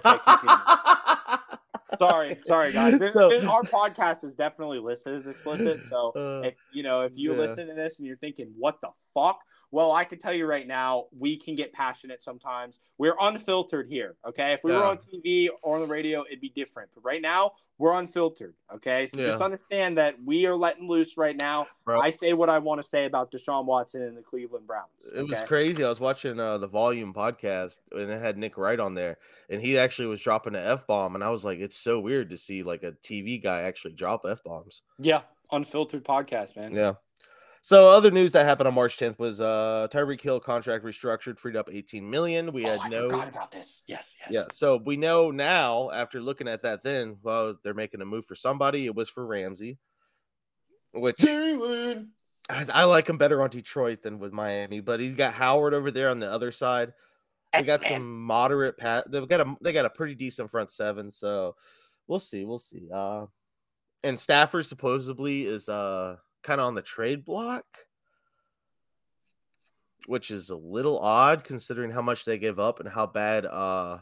Speaker 1: Okay, sorry, sorry guys. This-
Speaker 2: So-
Speaker 1: this- our podcast is definitely listed as explicit, so
Speaker 2: Uh,
Speaker 1: if you know if you
Speaker 2: Yeah.
Speaker 1: listen to this and you're thinking what the fuck well i can tell you right now we can get passionate sometimes. We're unfiltered here okay? If we were on tv or on the radio it'd be different. But right now we're unfiltered okay? So just understand that we are letting loose right now.
Speaker 2: Bro.
Speaker 1: i say what i want to say about deshaun watson and the cleveland browns
Speaker 2: It was crazy. I was watching uh, the Volume podcast and it had Nick Wright on there, and he actually was dropping an f bomb, and I was like, it's so weird to see like a TV guy actually drop f bombs.
Speaker 1: yeah unfiltered podcast man.
Speaker 2: Yeah. So other news that happened on March 10th was uh Tyreek Hill contract restructured, freed up 18 million. We had
Speaker 1: oh,
Speaker 2: no
Speaker 1: about this yes yes
Speaker 2: Yeah, so we know now after looking at that then, well, they're making a move for somebody. It was for Ramsey, which. I, I like him better on Detroit than with Miami, but he's got Howard over there on the other side. They got some moderate pat. They've got a they got a pretty decent front seven, so we'll see, we'll see. Uh, and Stafford supposedly is uh kind of on the trade block, which is a little odd considering how much they give up and how bad. Uh,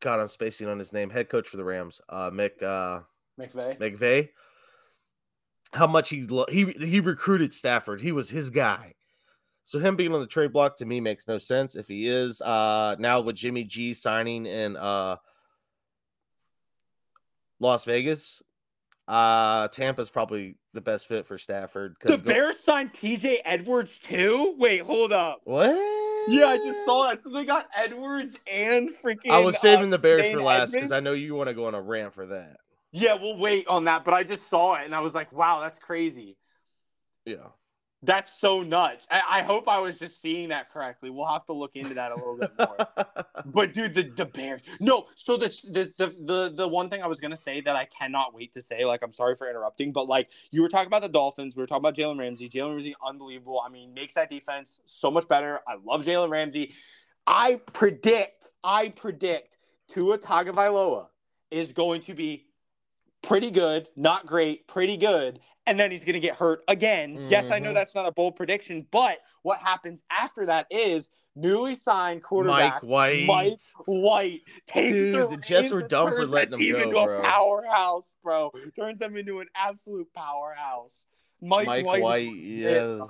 Speaker 2: God, I'm spacing on his name. Head coach for the Rams, uh, Mick uh,
Speaker 1: McVay.
Speaker 2: McVay. How much he lo- he he recruited Stafford. He was his guy. So him being on the trade block to me makes no sense. If he is uh now with Jimmy G signing in uh Las Vegas, uh Tampa's probably the best fit for Stafford.
Speaker 1: The
Speaker 2: go-
Speaker 1: Bears signed TJ Edwards too? Wait, hold up.
Speaker 2: what?
Speaker 1: Yeah, I just saw that. So they got Edwards and freaking.
Speaker 2: I was saving
Speaker 1: uh,
Speaker 2: the Bears
Speaker 1: Dane
Speaker 2: for last because I know you want to go on a rant for that.
Speaker 1: Yeah, we'll wait on that, but I just saw it and I was like, wow, that's crazy.
Speaker 2: Yeah.
Speaker 1: That's so nuts. I, I hope I was just seeing that correctly. We'll have to look into that a little bit more. But dude, the, the Bears. No, so the, the the the the one thing I was gonna say that I cannot wait to say, like, I'm sorry for interrupting, but like you were talking about the Dolphins, we were talking about Jalen Ramsey. Jalen Ramsey, unbelievable. I mean, makes that defense so much better. I love Jalen Ramsey. I predict, I predict Tua Tagovailoa is going to be pretty good, not great, pretty good, and then he's going to get hurt again. Yes, I know
Speaker 2: Mhm.
Speaker 1: that's not a bold prediction, but what happens after that is newly signed quarterback
Speaker 2: Mike White.
Speaker 1: Mike White takes
Speaker 2: Dude, the Jets were dumb for letting
Speaker 1: team
Speaker 2: go,
Speaker 1: into
Speaker 2: bro.
Speaker 1: a powerhouse, bro. Turns them into an absolute powerhouse. Mike,
Speaker 2: Mike
Speaker 1: White,
Speaker 2: White, yes.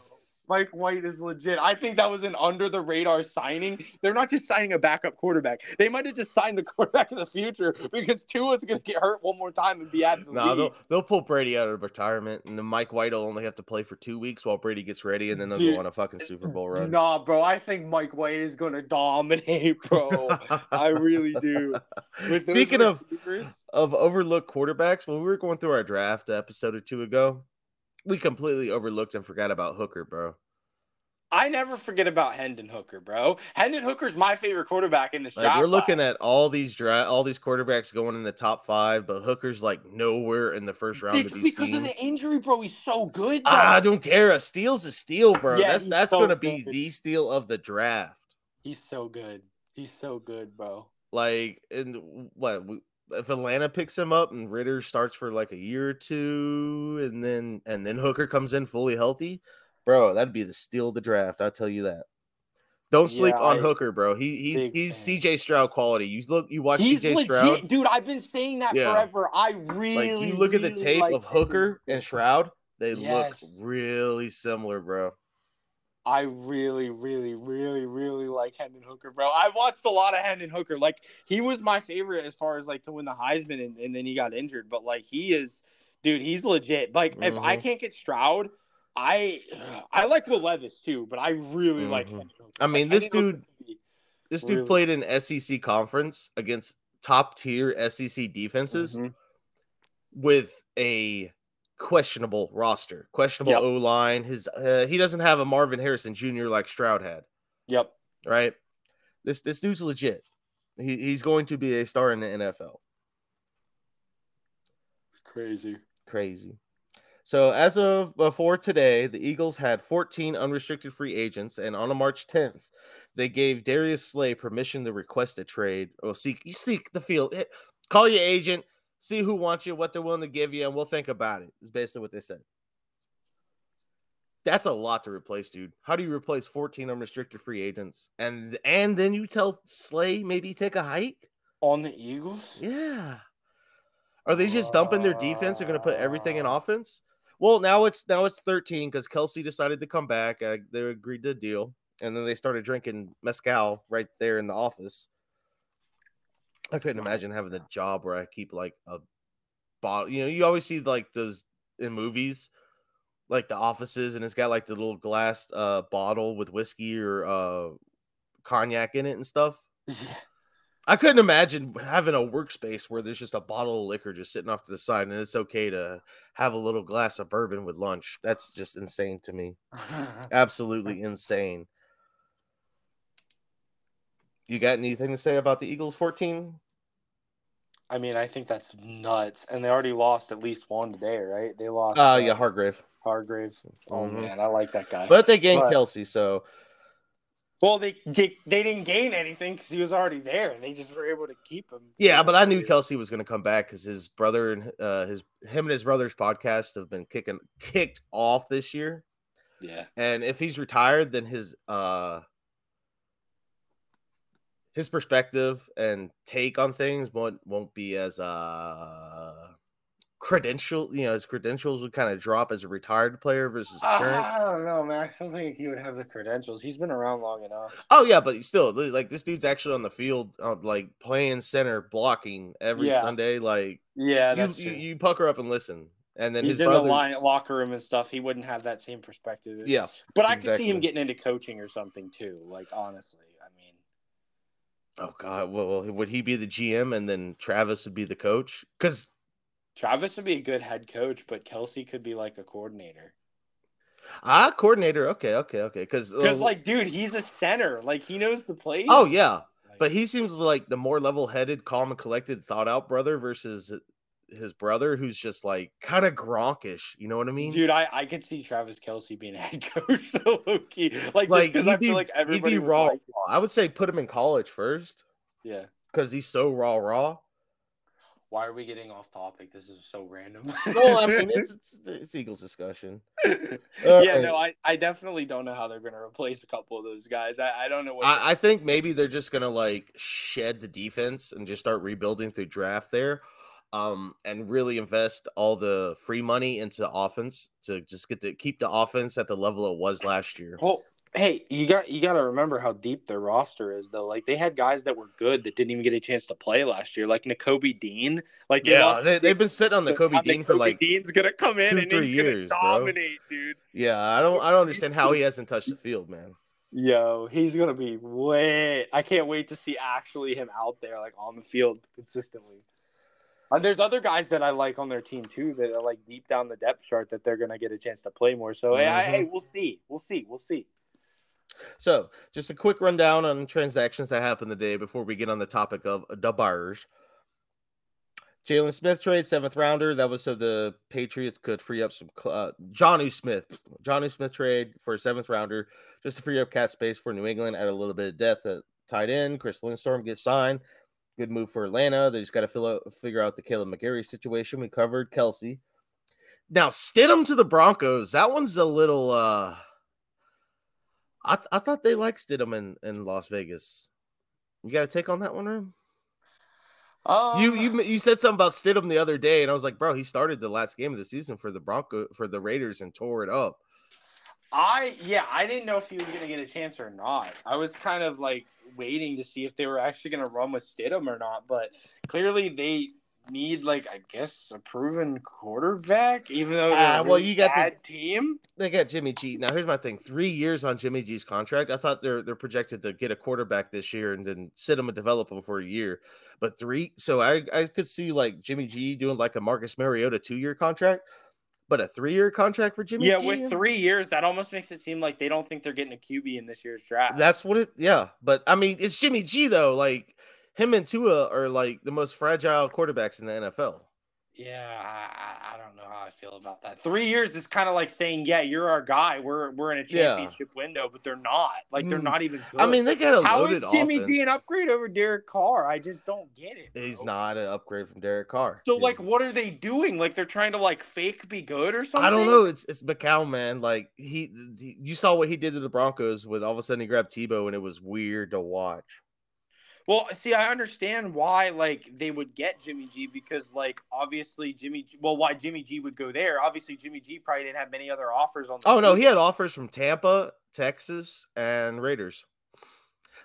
Speaker 1: Mike White is legit. I think that was an under the radar signing. They're not just signing a backup quarterback. They might have just signed the quarterback of the future because Tua's going to get hurt one more time and be out of the
Speaker 2: No,
Speaker 1: league.
Speaker 2: they'll they'll pull Brady out of retirement, and then Mike White will only have to play for two weeks while Brady gets ready, and then they'll
Speaker 1: Dude,
Speaker 2: go on a fucking Super Bowl run.
Speaker 1: Nah, bro. I think Mike White is going to dominate, bro. I really do. With
Speaker 2: Speaking of
Speaker 1: receivers-
Speaker 2: of overlooked quarterbacks, when we were going through our draft episode or two ago, we completely overlooked and forgot about Hooker, bro.
Speaker 1: I never forget about Hendon Hooker, bro. Hendon Hooker's my favorite quarterback in this
Speaker 2: Like
Speaker 1: draft.
Speaker 2: we're looking at all these draft, all these quarterbacks going in the top five, but Hooker's like nowhere in the first round
Speaker 1: It's because of
Speaker 2: seen.
Speaker 1: the injury, bro. He's so good. Bro.
Speaker 2: Ah, I don't care. A steal's a steal, bro.
Speaker 1: Yeah,
Speaker 2: that's that's
Speaker 1: so
Speaker 2: gonna be the steal of the draft.
Speaker 1: He's so good. He's so good, bro.
Speaker 2: Like, and what we- if Atlanta picks him up and Ridder starts for like a year or two, and then and then Hooker comes in fully healthy, bro, that'd be the steal of the draft. I'll tell you that. Don't sleep
Speaker 1: Yeah,
Speaker 2: on
Speaker 1: I-
Speaker 2: Hooker, bro. He he's he's. CJ Stroud quality. You look, you watch
Speaker 1: He's
Speaker 2: CJ
Speaker 1: legit,
Speaker 2: Stroud.
Speaker 1: dude. I've been saying that
Speaker 2: Yeah.
Speaker 1: forever. I really
Speaker 2: Like you look at the tape
Speaker 1: like
Speaker 2: of Hooker and Stroud, they
Speaker 1: Yes.
Speaker 2: look really similar, bro.
Speaker 1: I really, really, really, really like Hendon Hooker, bro. I watched a lot of Hendon Hooker. Like he was my favorite as far as like to win the Heisman, and, and then he got injured. But like he is, dude, he's legit. Like if I
Speaker 2: Mhm.
Speaker 1: can't get Stroud, I I like Will Levis too, but I really like
Speaker 2: Mhm.
Speaker 1: Hendon Hooker.
Speaker 2: I mean,
Speaker 1: Like,
Speaker 2: this dude- This dude
Speaker 1: Really?
Speaker 2: played in SEC conference against top tier SEC defenses
Speaker 1: Mhm.
Speaker 2: with a questionable roster, questionable
Speaker 1: Yep.
Speaker 2: O line. His uh, he doesn't have a Marvin Harrison Jr. like Stroud had,
Speaker 1: Yep.
Speaker 2: right? This this dude's legit. He, he's going to be a star in the NFL.
Speaker 1: Crazy.
Speaker 2: Crazy. So as of before today, the Eagles had 14 unrestricted free agents, and on a March 10th, they gave Darius Slay permission to request a trade or seek you seek the field. Call your agent, see who wants you, what they're willing to give you, and we'll think about it. Is basically what they said. That's a lot to replace, dude. How do you replace 14 unrestricted free agents and and then you tell Slay maybe take a hike
Speaker 1: on the Eagles?
Speaker 2: Yeah. Are they just dumping their defense? They're going to put everything in offense. Well, now it's now it's 13 because Kelce decided to come back. Uh, they agreed to a deal, and then they started drinking mezcal right there in the office. I couldn't imagine having a job where I keep like a bottle. You know, you always see like those in movies, like the offices, and it's got like the little glass uh, bottle with whiskey or uh, cognac in it and stuff. I couldn't imagine having a workspace where there's just a bottle of liquor just sitting off to the side, and it's okay to have a little glass of bourbon with lunch. That's just insane to me. Absolutely insane. You got anything to say about the Eagles 14?
Speaker 1: I mean, I think that's nuts. And they already lost at least one today, right? They lost.
Speaker 2: Uh, uh yeah, Hargrave.
Speaker 1: Hargrave. Oh mm-hmm. man, I like that guy.
Speaker 2: But they gained but, Kelce, so
Speaker 1: well, they they, they didn't gain anything because he was already there. And they just were able to keep him.
Speaker 2: Yeah, but I knew Kelce was going to come back because his brother and uh, his him and his brother's podcast have been kicking kicked off this year.
Speaker 1: Yeah,
Speaker 2: and if he's retired, then his uh his perspective and take on things won't won't be as uh credential, you know, his credentials would kind of drop as a retired player versus
Speaker 1: uh, current. I don't know, man. I don't think he would have the credentials. He's been around long enough.
Speaker 2: Oh yeah, but still, like this dude's actually on the field, uh, like playing center, blocking every yeah. Sunday. Like,
Speaker 1: yeah,
Speaker 2: you, you, you, pucker up and listen. And then
Speaker 1: he's in brother... the line, locker room and stuff. He wouldn't have that same perspective.
Speaker 2: Yeah,
Speaker 1: but I exactly. could see him getting into coaching or something too. Like honestly.
Speaker 2: Oh God! Well, would he be the GM and then Travis would be the coach? Because
Speaker 1: Travis would be a good head coach, but Kelce could be like a coordinator.
Speaker 2: Ah, coordinator. Okay, okay, okay. Because
Speaker 1: because uh, like, dude, he's a center. Like he knows the plays.
Speaker 2: Oh yeah, like, but he seems like the more level-headed, calm and collected, thought-out brother versus his brother, who's just like kind of gronkish. You know what I mean?
Speaker 1: Dude, I I could see Travis Kelce being head coach. low key, like like because I feel like everybody
Speaker 2: he'd be raw. Like I would say put him in college first.
Speaker 1: Yeah,
Speaker 2: because he's so raw, raw
Speaker 1: why are we getting off topic? This is so random.
Speaker 2: no, I mean it's, it's, it's Eagles discussion.
Speaker 1: yeah, no, I, I definitely don't know how they're gonna replace a couple of those guys. I, I don't know what
Speaker 2: I, I think maybe they're just gonna like shed the defense and just start rebuilding through draft there. Um, and really invest all the free money into offense to just get to keep the offense at the level it was last year.
Speaker 1: Well, hey, you got you got to remember how deep their roster is, though. Like they had guys that were good that didn't even get a chance to play last year, like Nakobe Dean. Like
Speaker 2: they yeah, they, have been sitting on the Kobe Dean for like
Speaker 1: Dean's gonna come in two, and
Speaker 2: three years, dominate, bro. dude. Yeah, I don't I don't understand how he hasn't touched the field, man.
Speaker 1: Yo, he's gonna be way. I can't wait to see actually him out there, like on the field consistently. And there's other guys that I like on their team too that are like deep down the depth chart that they're gonna get a chance to play more. So mm-hmm. hey, hey, we'll see, we'll see, we'll see.
Speaker 2: So, just a quick rundown on transactions that happened today before we get on the topic of the bars. Jaylon Smith trade, seventh rounder. That was so the Patriots could free up some. Uh, Jonnu Smith, Johnny Smith trade for a seventh rounder, just to free up cap space for New England. Add a little bit of depth at tight end. Chris Lindstrom gets signed. Good move for Atlanta. They just got to fill out, figure out the Kaleb McGary situation. We covered Kelce. Now Stidham to the Broncos. That one's a little. uh I, th- I thought they liked Stidham in, in Las Vegas. You got to take on that one, Rim? Um, you you you said something about Stidham the other day, and I was like, bro, he started the last game of the season for the Bronco for the Raiders and tore it up.
Speaker 1: I yeah, I didn't know if he was gonna get a chance or not. I was kind of like waiting to see if they were actually gonna run with Stidham or not, but clearly they need like I guess a proven quarterback, even though uh, well, you got the team.
Speaker 2: They got Jimmy G. Now here's my thing: three years on Jimmy G's contract. I thought they're they're projected to get a quarterback this year and then sit him and develop him for a year. But three, so I I could see like Jimmy G doing like a Marcus Mariota two year contract. But a three-year contract for Jimmy.
Speaker 1: Yeah, G? with three years, that almost makes it seem like they don't think they're getting a QB in this year's draft.
Speaker 2: That's what it. Yeah, but I mean, it's Jimmy G though. Like him and Tua are like the most fragile quarterbacks in the NFL.
Speaker 1: Yeah, I, I don't know how I feel about that. Three years is kind of like saying, "Yeah, you're our guy. We're we're in a
Speaker 2: Yeah.
Speaker 1: championship window," but they're not. Like they're
Speaker 2: Mm.
Speaker 1: not even good.
Speaker 2: I mean, they got a
Speaker 1: how is
Speaker 2: loaded
Speaker 1: Jimmy
Speaker 2: offense.
Speaker 1: G an upgrade over Derek Carr? I just don't get it.
Speaker 2: He's not an upgrade from Derek Carr.
Speaker 1: So like, what are they doing? Like they're trying to like fake be good or something?
Speaker 2: I don't know. It's it's McCown, man. Like he, he- you saw what he did to the Broncos when all of a sudden he grabbed Tebow, and it was weird to watch.
Speaker 1: Well, see, I understand why like they would get Jimmy G because like obviously Jimmy G, well why Jimmy G would go there. Obviously Jimmy G probably didn't have many other offers on the
Speaker 2: Oh no, he had offers from Tampa, Texas, and Raiders.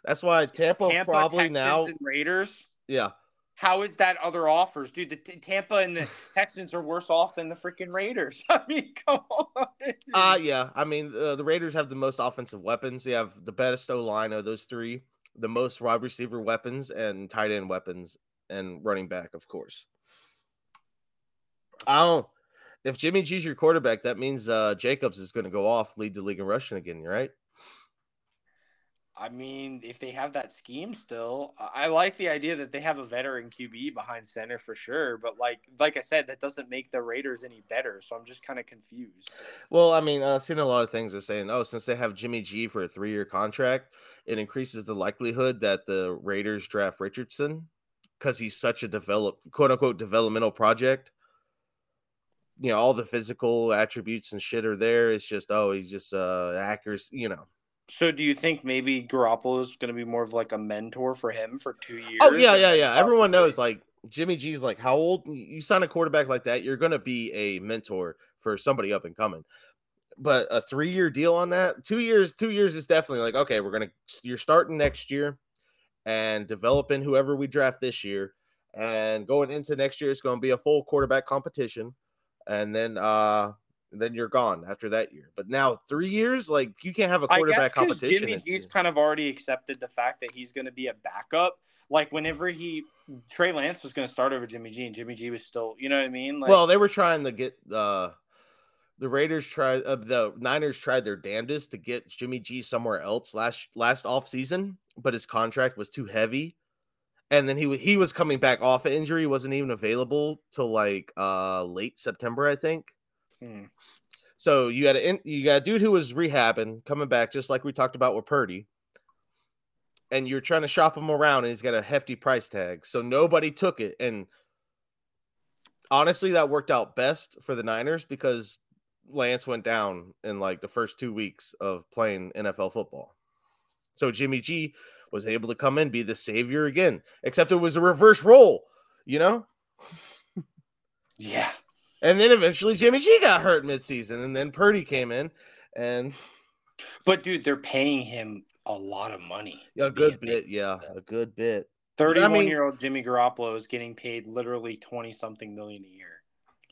Speaker 2: That's why Tampa,
Speaker 1: Tampa
Speaker 2: probably
Speaker 1: Texans
Speaker 2: now,
Speaker 1: and Raiders.
Speaker 2: yeah.
Speaker 1: How is that other offers, dude? The T- Tampa and the Texans are worse off than the freaking Raiders. I mean, come on.
Speaker 2: Uh yeah. I mean, uh, the Raiders have the most offensive weapons. They have the best O line of those three, the most wide receiver weapons, and tight end weapons, and running back, of course. I don't. If Jimmy G's your quarterback, that means uh Jacobs is going to go off, lead the league in rushing again, right?
Speaker 1: I mean, if they have that scheme still, I like the idea that they have a veteran QB behind center for sure. But like, like I said, that doesn't make the Raiders any better. So I'm just kind of confused.
Speaker 2: Well, I mean, I've seen a lot of things are saying, oh, since they have Jimmy G for a three year contract, it increases the likelihood that the Raiders draft Richardson because he's such a develop quote unquote developmental project. You know, all the physical attributes and shit are there. It's just, oh, he's just uh accuracy, you know.
Speaker 1: So do you think maybe Garoppolo is going to be more of like a mentor for him for two years?
Speaker 2: Oh, yeah, yeah, yeah. Everyone knows like Jimmy G's like how old you sign a quarterback like that, you're gonna be a mentor for somebody up and coming. But a three year deal on that, two years, two years is definitely like, okay, we're gonna you're starting next year and developing whoever we draft this year. And going into next year, it's gonna be a full quarterback competition. And then uh then you're gone after that year. But now three years, like you can't have a quarterback competition.
Speaker 1: Jimmy G's kind of already accepted the fact that he's going to be a backup. Like whenever he Trey Lance was going to start over Jimmy G, and Jimmy G was still, you know what I mean? Like,
Speaker 2: well, they were trying to get uh the Raiders tried uh, the Niners tried their damnedest to get Jimmy G somewhere else last last off season, but his contract was too heavy. And then he he was coming back off an injury, wasn't even available till like uh late September, I think.
Speaker 1: hmm.
Speaker 2: So you had a you got a dude who was rehabbing, coming back, just like we talked about with Purdy. And you're trying to shop him around, and he's got a hefty price tag. So nobody took it. And honestly, that worked out best for the Niners because Lance went down in like the first two weeks of playing NFL football. So Jimmy G was able to come in, be the savior again, except it was a reverse role, you know?
Speaker 1: yeah.
Speaker 2: And then eventually Jimmy G got hurt midseason, and then Purdy came in, and
Speaker 1: But dude, they're paying him a lot of money. Yeah,
Speaker 2: a good bit, yeah, a good bit.
Speaker 1: 31
Speaker 2: mean-
Speaker 1: year old Jimmy Garoppolo is getting paid literally 20 something million a year.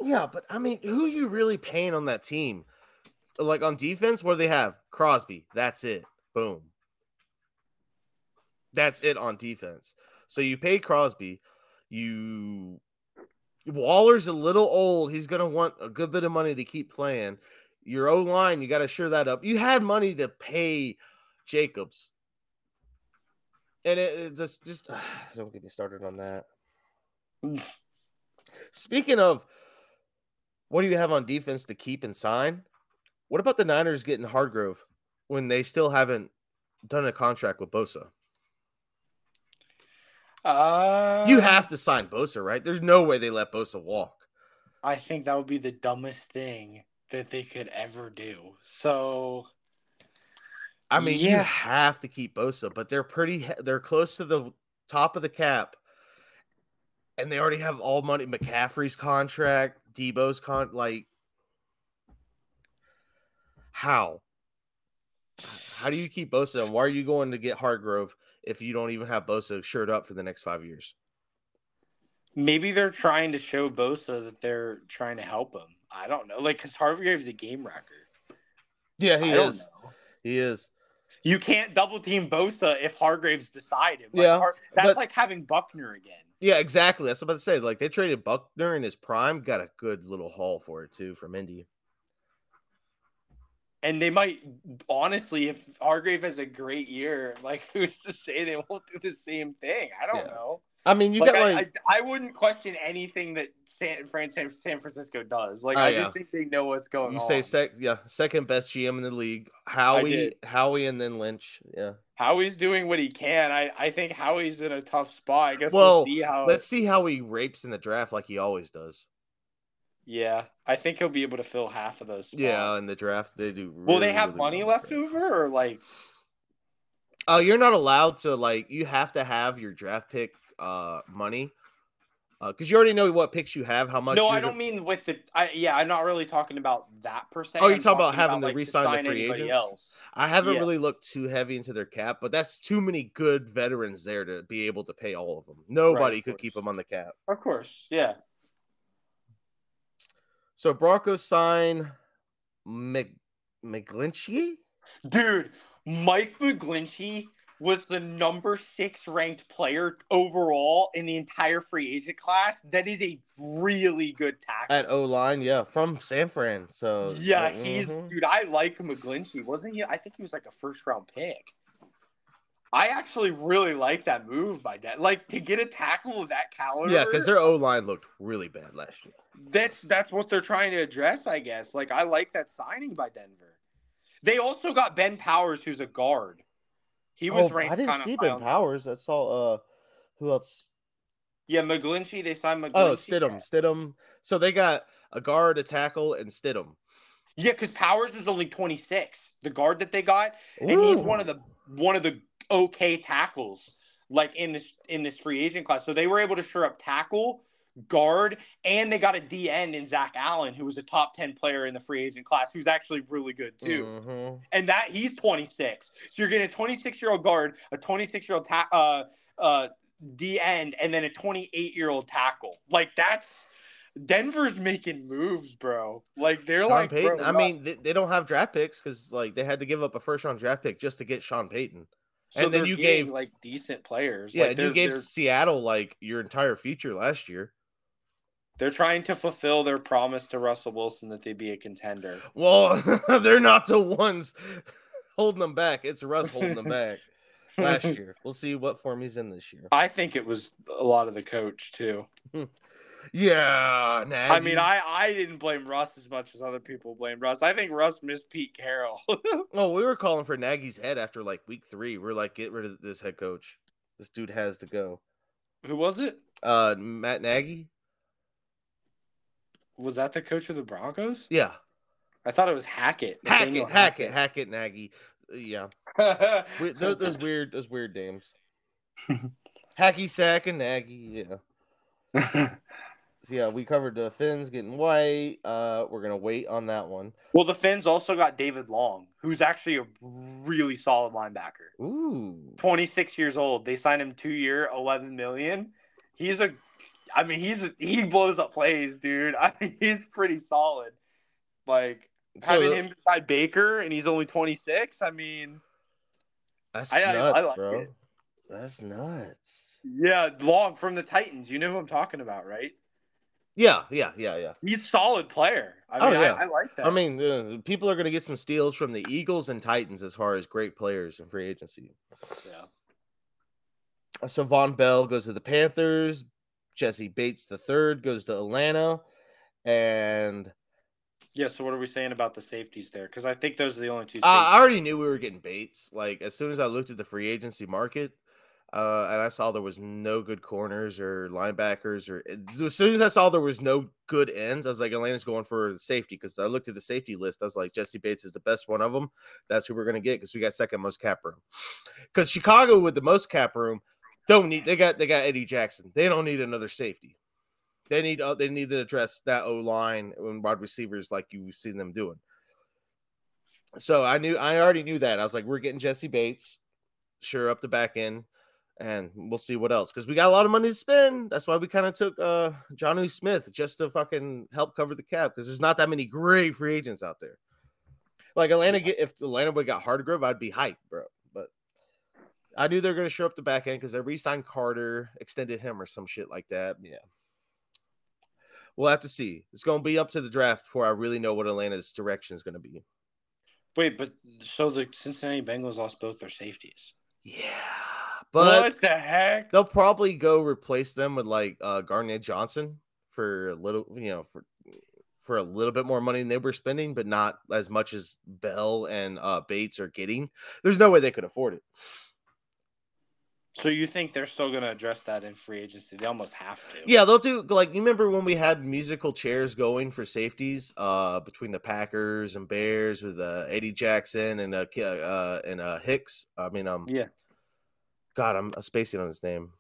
Speaker 2: Yeah, but I mean, who you really paying on that team? Like on defense, what do they have? Crosby. That's it. Boom. That's it on defense. So you pay Crosby. You Waller's a little old. He's gonna want a good bit of money to keep playing. Your O line, you got to sure that up. You had money to pay Jacobs, and it, it just just don't get me started on that. Mm. Speaking of, what do you have on defense to keep and sign? What about the Niners getting Hargrave when they still haven't done a contract with Bosa?
Speaker 1: Uh,
Speaker 2: You have to sign Bosa, right? There's no way they let Bosa walk.
Speaker 1: I think that would be the dumbest thing that they could ever do. So
Speaker 2: I mean, you have to keep Bosa, but they're pretty, they're close to the top of the cap, and they already have all money. McCaffrey's contract, Deebo's con. Like, how? How do you keep Bosa? And why are you going to get Hargrave if you don't even have Bosa shirt up for the next five years?
Speaker 1: maybe they're trying to show Bosa that they're trying to help him. I don't know. Like, because Hargrave's a game wrecker.
Speaker 2: Yeah, he
Speaker 1: don't
Speaker 2: is. He is.
Speaker 1: You can't double team Bosa if Hargrave's beside him. Like,
Speaker 2: Yeah,
Speaker 1: Har- that's
Speaker 2: but-
Speaker 1: like having Buckner again.
Speaker 2: Yeah, exactly. That's what I'm about to say. Like they traded Buckner in his prime, got a good little haul for it too from Indy.
Speaker 1: And they might honestly, if Hargrave has a great year, like who's to say they won't do the same thing? I don't
Speaker 2: Yeah.
Speaker 1: know.
Speaker 2: I mean, you
Speaker 1: Like,
Speaker 2: got
Speaker 1: I,
Speaker 2: like
Speaker 1: I, I wouldn't question anything that San, Fran, San, San Francisco does. Like
Speaker 2: Oh,
Speaker 1: I
Speaker 2: yeah.
Speaker 1: just think they know what's going
Speaker 2: you
Speaker 1: on.
Speaker 2: say sec yeah second best GM in the league. Howie. Howie, and then Lynch. Yeah.
Speaker 1: Howie's doing what he can. I, I think Howie's in a tough spot. I guess
Speaker 2: Well,
Speaker 1: we'll see how.
Speaker 2: Let's see how he rapes in the draft like he always does.
Speaker 1: Yeah, I think he'll be able to fill half of those. Spots.
Speaker 2: Yeah, in the draft they do.
Speaker 1: Will they have
Speaker 2: really
Speaker 1: money left
Speaker 2: draft.
Speaker 1: over, or like?
Speaker 2: Oh, you're not allowed to like. You have to have your draft pick uh money, because you already know what picks you have. How much?
Speaker 1: No, I don't mean with the. I, yeah, I'm not really talking about that per se.
Speaker 2: Oh, you're
Speaker 1: I'm
Speaker 2: talking about having to
Speaker 1: like,
Speaker 2: re-sign the free agents?
Speaker 1: Else.
Speaker 2: I haven't
Speaker 1: Yeah.
Speaker 2: really looked too heavy into their cap, but that's too many good veterans there to be able to pay all of them. Nobody
Speaker 1: of
Speaker 2: could keep them on the cap.
Speaker 1: Of course, yeah.
Speaker 2: So Broncos sign Mc McGlinchey.
Speaker 1: Dude, Mike McGlinchey was the number six ranked player overall in the entire free agent class. That is a really good tackle.
Speaker 2: at O line, yeah, from San Fran. So
Speaker 1: yeah,
Speaker 2: uh,
Speaker 1: he's dude. I like McGlinchey, wasn't he? I think he was like a first round pick. I actually really like that move by that. Like to get a tackle of that caliber.
Speaker 2: yeah, because their O line looked really bad last year.
Speaker 1: that's that's what they're trying to address, I guess. Like I like that signing by Denver. They also got Ben Powers, who's a guard. He was
Speaker 2: Oh,
Speaker 1: ranked.
Speaker 2: I didn't see Ben Powers. I saw uh, who else?
Speaker 1: Yeah, McGlinchey. They signed McGlinchey.
Speaker 2: Oh, Stidham, Stidham. So they got a guard, a tackle, and Stidham.
Speaker 1: Yeah, because Powers was only 26. The guard that they got, and he's one of the one of the okay tackles like in this in this free agent class. So they were able to shore up tackle, guard, and they got a D end in Zach Allen, who was a top 10 player in the free agent class, who's actually really good too.
Speaker 2: Mhm.
Speaker 1: And that he's 26. So you're getting a 26 year old guard, a 26 year old ta- uh uh D end, and then a 28 year old tackle. Like that's Denver's making moves, bro. Like they're
Speaker 2: Sean
Speaker 1: like,
Speaker 2: Payton.
Speaker 1: bro,
Speaker 2: I mean, they, they don't have draft picks because like they had to give up a first round draft pick just to get Sean Payton.
Speaker 1: So
Speaker 2: and then you gave-
Speaker 1: like decent players.
Speaker 2: Yeah,
Speaker 1: Like,
Speaker 2: and you gave Seattle like your entire future last year.
Speaker 1: They're trying to fulfill their promise to Russell Wilson that they'd be a contender.
Speaker 2: Well, they're not the ones holding them back. It's Russ holding them back last year. We'll see what form he's in this year.
Speaker 1: I think it was a lot of the coach too.
Speaker 2: Yeah, Nagy.
Speaker 1: I mean, I I didn't blame Russ as much as other people blame Russ. I think Russ missed Pete Carroll.
Speaker 2: Oh, we were calling for Nagy's head after like week three. We're like, get rid of this head coach. This dude has to go.
Speaker 1: Who was it?
Speaker 2: Uh, Matt Nagy.
Speaker 1: Was that the coach of the Broncos?
Speaker 2: Yeah,
Speaker 1: I thought it was Hackett.
Speaker 2: Hackett, Hackett, Hackett, Nagy. Uh, Yeah, We- those, those weird, those weird names. Hacky Sack and Nagy. Yeah. So yeah, we covered the Fins getting white. Uh, we're gonna wait on that one.
Speaker 1: well, the Fins also got David Long, who's actually a really solid linebacker.
Speaker 2: Ooh.
Speaker 1: 26 years old. They signed him two year, 11 million. He's a, I mean, he's he blows up plays, dude. I mean, he's pretty solid. Like
Speaker 2: So
Speaker 1: having
Speaker 2: the-
Speaker 1: him beside Baker, and he's only 26. I mean,
Speaker 2: that's
Speaker 1: I- I- I
Speaker 2: nuts,
Speaker 1: like
Speaker 2: bro.
Speaker 1: it.
Speaker 2: That's nuts.
Speaker 1: yeah, Long from the Titans. You know who I'm talking about, right?
Speaker 2: Yeah, yeah, yeah, yeah.
Speaker 1: He's a solid player. I
Speaker 2: Oh, yeah.
Speaker 1: I, I like that.
Speaker 2: I mean, uh, people are going to get some steals from the Eagles and Titans as far as great players in free agency.
Speaker 1: yeah.
Speaker 2: So Vonn Bell goes to the Panthers. Jessie Bates the third goes to Atlanta, and
Speaker 1: Yeah. So what are we saying about the safeties there? Because I think those are the only two.
Speaker 2: uh, I already knew we were getting Bates. Like as soon as I looked at the free agency market, uh, and I saw there was no good corners or linebackers, or as soon as I saw there was no good ends, I was like, Atlanta's going for safety because I looked at the safety list. I was like, Jessie Bates is the best one of them. That's who we're gonna get because we got second most cap room. Because Chicago with the most cap room don't need. They got they got Eddie Jackson. They don't need another safety. They need uh, they need to address that O line and wide receivers like you've seen them doing. So I knew I already knew that. I was like, we're getting Jessie Bates, sure up the back end, and we'll see what else because we got a lot of money to spend. That's why we kind of took uh Johnny Smith just to fucking help cover the cap because there's not that many great free agents out there. Like Atlanta, if Atlanta would got Hargrave, I'd be hyped, bro. I knew they're gonna show up the back end because they re-signed Carter, extended him or some shit like that. Yeah. We'll have to see. It's gonna be up to the draft before I really know what Atlanta's direction is gonna be.
Speaker 1: Wait, but so the Cincinnati Bengals lost both their safeties.
Speaker 2: Yeah, but
Speaker 1: what the heck?
Speaker 2: they'll probably go replace them with like uh Garnett Johnson for a little, you know, for for a little bit more money than they were spending, but not as much as Bell and uh Bates are getting. There's no way they could afford it.
Speaker 1: So you think they're still going to address that in free agency? They almost have to.
Speaker 2: Yeah, they'll do like you remember when we had musical chairs going for safeties uh between the Packers and Bears with uh Eddie Jackson and uh, uh and uh Hicks. I mean um
Speaker 1: Yeah.
Speaker 2: God, I'm spacing on his name.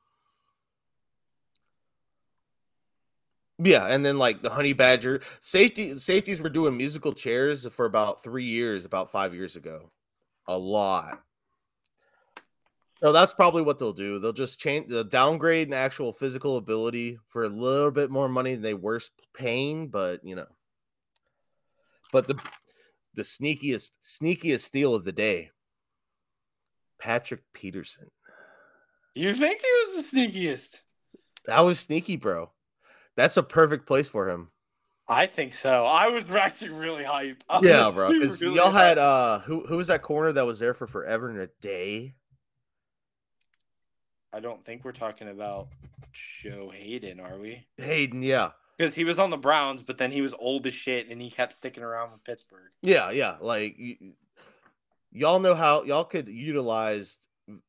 Speaker 2: Yeah, and then like the Honey Badger safety safeties were doing musical chairs for about three years, about five years ago. A lot. So that's probably what they'll do. They'll just change the downgrade in actual physical ability for a little bit more money than they were paying, but you know. But the the sneakiest sneakiest steal of the day, Patrick Peterson.
Speaker 1: You think he was the sneakiest?
Speaker 2: That was sneaky, bro. That's a perfect place for him.
Speaker 1: I think so. I was actually really hype. I
Speaker 2: Yeah, bro. Because
Speaker 1: really
Speaker 2: y'all had uh who who was that corner that was there for forever and a day?
Speaker 1: I don't think we're talking about Joe Haden, are we?
Speaker 2: Haden, yeah.
Speaker 1: Because he was on the Browns, but then he was old as shit, and he kept sticking around with Pittsburgh.
Speaker 2: Yeah, yeah. Like y- y'all know how y'all could utilize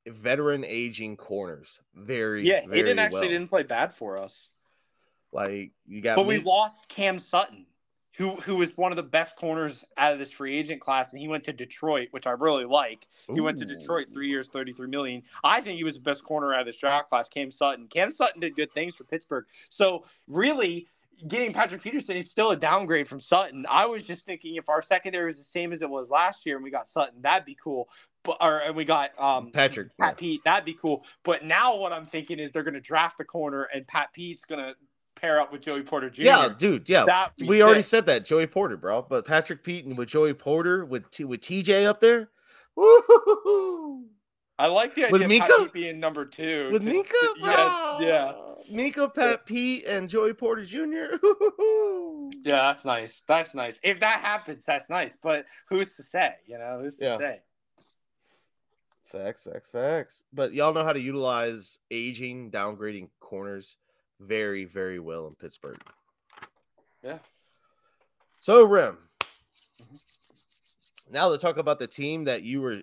Speaker 2: veteran aging corners very
Speaker 1: Yeah,
Speaker 2: very
Speaker 1: Haden actually
Speaker 2: well.
Speaker 1: didn't play bad for us.
Speaker 2: like you got
Speaker 1: But we lost Cam Sutton, who who was one of the best corners out of this free agent class, and he went to Detroit, which I really like. He went to Detroit three years, thirty-three million. I think he was the best corner out of this draft class. Cam Sutton. Cam Sutton did good things for Pittsburgh. So really, getting Patrick Peterson is still a downgrade from Sutton. I was just thinking if our secondary was the same as it was last year, and we got Sutton, that'd be cool. But or and we got um
Speaker 2: Patrick.
Speaker 1: Pat
Speaker 2: yeah.
Speaker 1: Pete, that'd be cool. But now what I'm thinking is they're going to draft the corner, and Pat Pete's going to pair up with Joey Porter Jr.
Speaker 2: Yeah, dude. Yeah, we already said that Joey Porter, bro. But Patrick Pete and with Joey Porter with T- with TJ up there, Woo-hoo-hoo.
Speaker 1: I like the idea
Speaker 2: With
Speaker 1: of
Speaker 2: Minkah?
Speaker 1: Pat Pete being number two.
Speaker 2: with
Speaker 1: to-
Speaker 2: Minkah,
Speaker 1: to-
Speaker 2: bro.
Speaker 1: yeah, yeah,
Speaker 2: Minkah, Pat Pete, and Joey Porter Jr.
Speaker 1: yeah. That's nice. That's nice. If that happens, that's nice. But who's to say? You know, who's to
Speaker 2: Yeah.
Speaker 1: say?
Speaker 2: Facts, facts, facts. But y'all know how to utilize aging, downgrading corners very, very well in Pittsburgh.
Speaker 1: Yeah.
Speaker 2: So, Rim, now to talk about the team that you were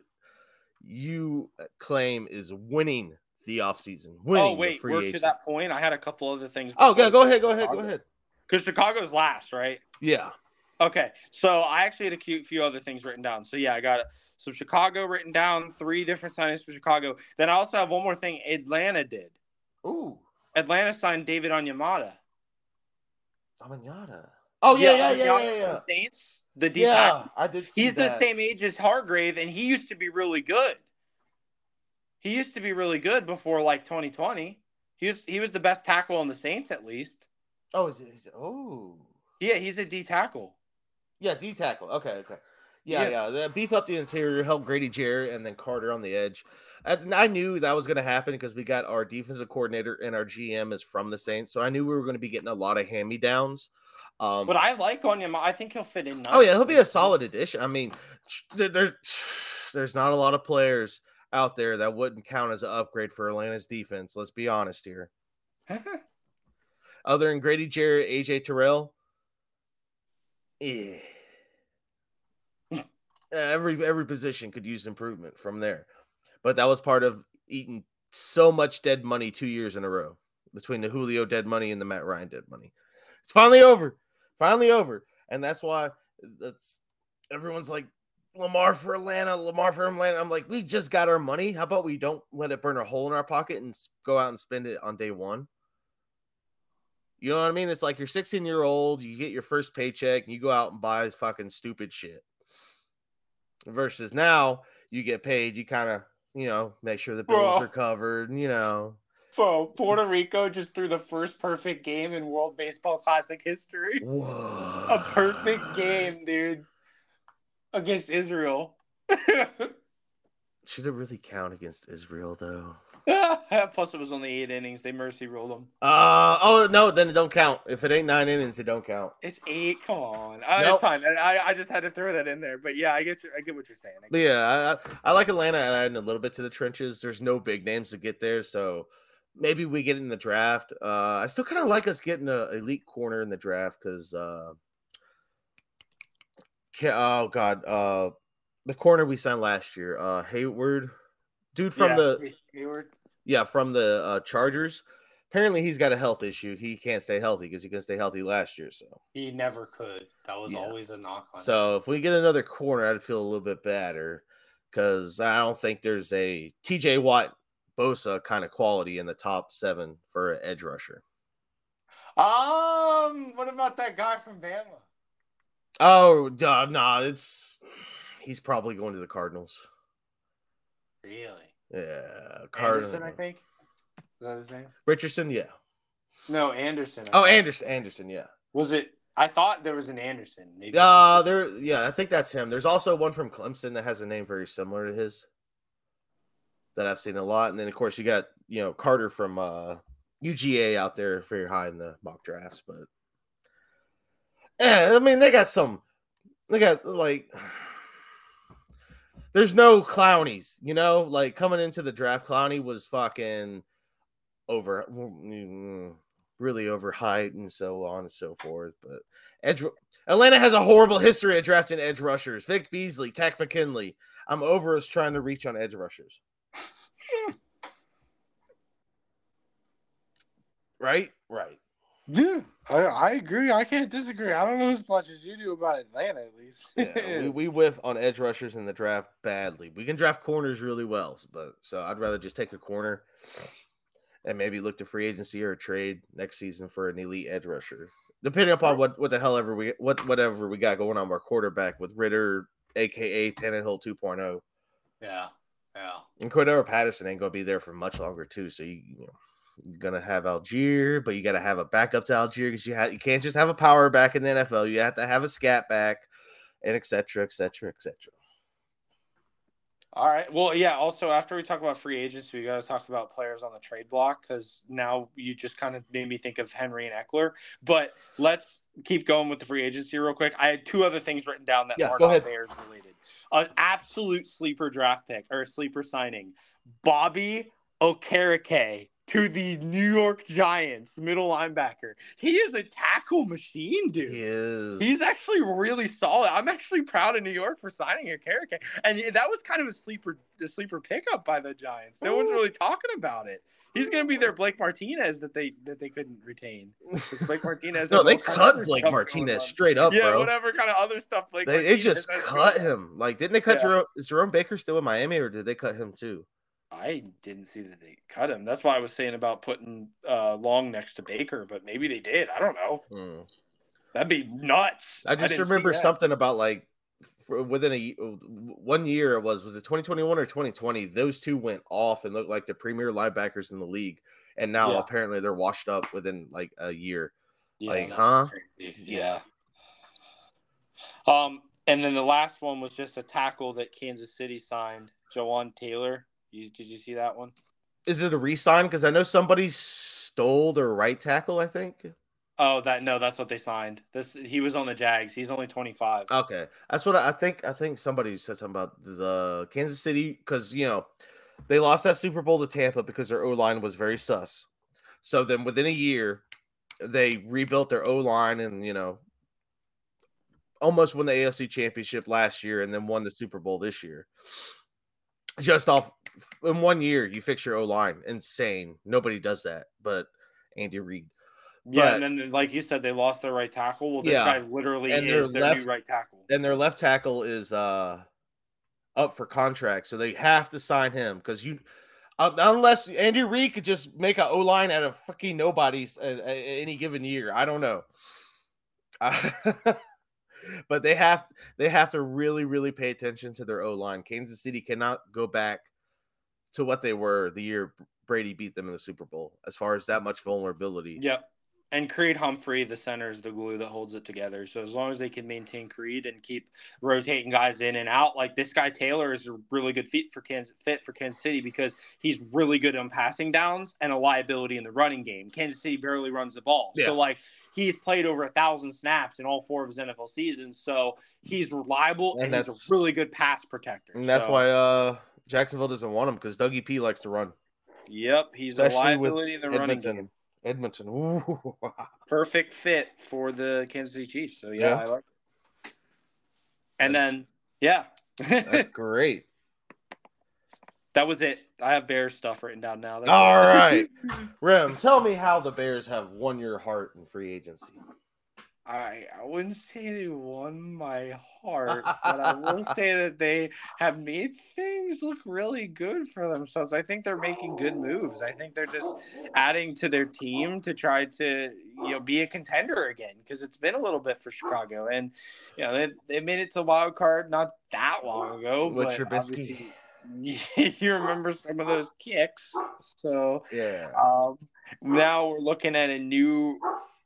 Speaker 2: you claim is winning the offseason. Winning
Speaker 1: Oh wait, we're to that point. I had a couple other things.
Speaker 2: Oh, yeah, go ahead, go ahead, go ahead.
Speaker 1: Because Chicago's last, right?
Speaker 2: Yeah.
Speaker 1: Okay, so I actually had a cute few other things written down. So yeah, I got so Chicago written down, three different signings for Chicago. Then I also have one more thing. Atlanta did.
Speaker 2: Ooh,
Speaker 1: Atlanta signed David Onyemata.
Speaker 2: Damanata. Oh, yeah, yeah, yeah,
Speaker 1: Onyemata
Speaker 2: yeah, yeah.
Speaker 1: the Saints, the D
Speaker 2: Yeah. I did see.
Speaker 1: He's
Speaker 2: that.
Speaker 1: the same age as Hargrave, and he used to be really good. He used to be really good before like 2020. He was he was the best tackle on the Saints at least.
Speaker 2: Oh, is it? Is it oh.
Speaker 1: Yeah, he's a D tackle.
Speaker 2: Yeah, D tackle. Okay, okay. Yeah,
Speaker 1: Yeah.
Speaker 2: yeah. Beef up the interior, help Grady Jarrett, and then Carter on the edge. And I knew that was going to happen because we got our defensive coordinator and our GM is from the Saints, so I knew we were going to be getting a lot of hand me downs. Um,
Speaker 1: But I like Onyemata. I think he'll fit in.
Speaker 2: oh yeah, he'll be a solid addition. I mean, there, there's there's not a lot of players out there that wouldn't count as an upgrade for Atlanta's defense. Let's be honest here. Other than Grady Jarrett, AJ Terrell, eh. Uh, every every position could use improvement from there. But that was part of eating so much dead money two years in a row between the Julio dead money and the Matt Ryan dead money. It's finally over, finally over, and that's why that's everyone's like Lamar for Atlanta, Lamar for Atlanta. I'm like, we just got our money. How about we don't let it burn a hole in our pocket and go out and spend it on day one? You know what I mean? It's like you're 16 year old, you get your first paycheck, and you go out and buy fucking stupid shit. Versus now, you get paid, you kind of, you know, make sure the bills
Speaker 1: Bro.
Speaker 2: are covered, you know.
Speaker 1: Bro, Puerto Rico just threw the first perfect game in World Baseball Classic history.
Speaker 2: Whoa.
Speaker 1: A perfect game, dude, against Israel.
Speaker 2: Should it really count against Israel, though?
Speaker 1: Plus, it was only eight innings. They mercy ruled them.
Speaker 2: Uh oh no, then it don't count. If it ain't nine innings, it don't count.
Speaker 1: It's eight. Come on, uh,
Speaker 2: Nope.
Speaker 1: it's fine. I, I just had to throw that in there. But yeah, I get. I get what you're saying. I
Speaker 2: yeah, I, I I like Atlanta adding a little bit to the trenches. There's no big names to get there, so maybe we get in the draft. Uh, I still kind of like us getting a elite corner in the draft because, uh, oh god, uh, the corner we signed last year, uh, Hayward, dude from
Speaker 1: Yeah,
Speaker 2: the
Speaker 1: Hayward.
Speaker 2: yeah from the uh, Chargers. Apparently, he's got a health issue. He can't stay healthy because he couldn't stay healthy last year. So,
Speaker 1: He never could. That was
Speaker 2: Yeah.
Speaker 1: always a knock on. him.
Speaker 2: so if we get another corner, I'd feel a little bit better because I don't think there's a TJ Watt Bosa kind of quality in the top seven for an edge rusher.
Speaker 1: Um, what about that guy from Bama?
Speaker 2: Oh, duh, nah, it's he's probably going to the Cardinals.
Speaker 1: Really?
Speaker 2: Yeah,
Speaker 1: Anderson, I think. Is that his name?
Speaker 2: Richardson, yeah.
Speaker 1: No, Anderson. I
Speaker 2: Oh,
Speaker 1: think.
Speaker 2: Anderson, Anderson, yeah.
Speaker 1: Was it? I thought there was an Anderson. Maybe.
Speaker 2: Uh there, yeah, I think that's him. There's also one from Clemson that has a name very similar to his that I've seen a lot. And then of course you got you know Carter from uh UGA out there very high in the mock drafts, but yeah, I mean they got some they got like there's no clownies, you know, like coming into the draft, Clowney was fucking over really overhyped and so on and so forth. But edge Atlanta has a horrible history of drafting edge rushers. Vic Beasley, Takk McKinley. I'm over us trying to reach on edge rushers. right? Right.
Speaker 1: Yeah, I, I agree. I can't disagree. I don't know as much as you do about Atlanta, at least.
Speaker 2: Yeah, we, we whiff on edge rushers in the draft badly. We can draft corners really well, but so I'd rather just take a corner and maybe look to free agency or a trade next season for an elite edge rusher. Depending upon what, what the hell ever we what whatever we got going on with our quarterback with Ridder, aka Tannehill 2.0.
Speaker 1: yeah, yeah.
Speaker 2: And Cordarrelle Patterson ain't gonna be there for much longer too. So you, you know, you're gonna have Allgeier, but you gotta have a backup to Allgeier because you have you can't just have a power back in the NFL. You have to have a scat back, and et cetera, et cetera, et cetera.
Speaker 1: All right. Well, yeah. Also, after we talk about free agents, we got to talk about players on the trade block because now you just kind of made me think of Henry and Ekeler. But let's keep going with the free agency real quick. I had two other things written down that
Speaker 2: Yeah,
Speaker 1: are not. Bears related. An absolute sleeper draft pick or sleeper signing, Bobby Okereke to the New York Giants, middle linebacker. He is a tackle machine, dude.
Speaker 2: He is.
Speaker 1: He's actually really solid. I'm actually proud of New York for signing a character, and that was kind of a sleeper, a sleeper pickup by the Giants. No one's really talking about it. He's going to be their Blake Martinez that they that they couldn't retain. Blake Martinez.
Speaker 2: no, they
Speaker 1: all kinds of
Speaker 2: cut Blake Martinez straight up,
Speaker 1: Yeah,
Speaker 2: bro.
Speaker 1: whatever kind of other stuff Blake.
Speaker 2: They, they just cut him. Like, didn't they cut
Speaker 1: Yeah.
Speaker 2: Jerome? Is Jerome Baker still in Miami, or did they cut him too?
Speaker 1: I didn't see that they cut him. That's why I was saying about putting uh, Long next to Baker, but maybe they did. I don't know.
Speaker 2: Hmm.
Speaker 1: That'd be nuts.
Speaker 2: I just
Speaker 1: didn't
Speaker 2: remember something about like within a one year it was was it 2021 or 2020 those two went off and looked like the premier linebackers in the league and now
Speaker 1: Yeah.
Speaker 2: apparently they're washed up within like a year
Speaker 1: Yeah,
Speaker 2: like, huh?
Speaker 1: crazy. Yeah. Um, and then the last one was just a tackle that Kansas City signed, Jawaan Taylor. You, did you see that one?
Speaker 2: is it a re-sign because i know somebody stole their right tackle i think
Speaker 1: Oh, that no, that's what they signed. This he was on the Jags. He's only twenty five.
Speaker 2: okay that's what i I think i think somebody said something about the kansas city because you know they lost that super bowl to tampa because their o-line was very sus so then within a year they rebuilt their o-line and you know almost won the afc championship last year and then won the super bowl this year just off in one year you fix your o-line insane nobody does that but andy reid
Speaker 1: yeah,
Speaker 2: but-
Speaker 1: and then like you said, they lost their right tackle. Well, this
Speaker 2: Yeah.
Speaker 1: guy literally
Speaker 2: And
Speaker 1: is
Speaker 2: their
Speaker 1: their
Speaker 2: left-
Speaker 1: new right tackle.
Speaker 2: and their left tackle is uh up for contract, so they have to sign him because you. Uh, unless Andy Reid could just make an O line out of fucking nobodies at, at any given year, I don't know. but they have they have to really really pay attention to their O line. Kansas City cannot go back to what they were the year Brady beat them in the Super Bowl as far as that much vulnerability.
Speaker 1: Yep. and Creed Humphrey, the center, is the glue that holds it together. So as long as they can maintain Creed and keep rotating guys in and out, like this guy Taylor is a really good fit for Kansas fit for Kansas City because he's really good on passing downs and a liability in the running game. Kansas City barely runs the ball, yeah. so like he's played over a thousand snaps in all four of his NFL seasons. So he's reliable and, and he's a really good pass protector.
Speaker 2: And that's
Speaker 1: so,
Speaker 2: why uh, Jacksonville doesn't want him because Dougie P likes to run.
Speaker 1: Yep, he's Especially a liability in the
Speaker 2: Edmonton.
Speaker 1: running game.
Speaker 2: Edmonton. Ooh.
Speaker 1: Perfect fit for the Kansas City Chiefs. So yeah, yeah. I like it. And then yeah.
Speaker 2: great.
Speaker 1: That was it. I have Bears stuff written down now.
Speaker 2: That's All right. Rem, tell me how the Bears have won your heart in free agency.
Speaker 1: I, I wouldn't say they won my heart, but I will say that they have made things look really good for themselves. I think they're making good moves. I think they're just adding to their team to try to you know be a contender again because it's been a little bit for Chicago, and you know they, they made it to wild card not that long ago.
Speaker 2: What's your biscuit?
Speaker 1: you remember some of those kicks. So
Speaker 2: yeah.
Speaker 1: Um, now we're looking at a new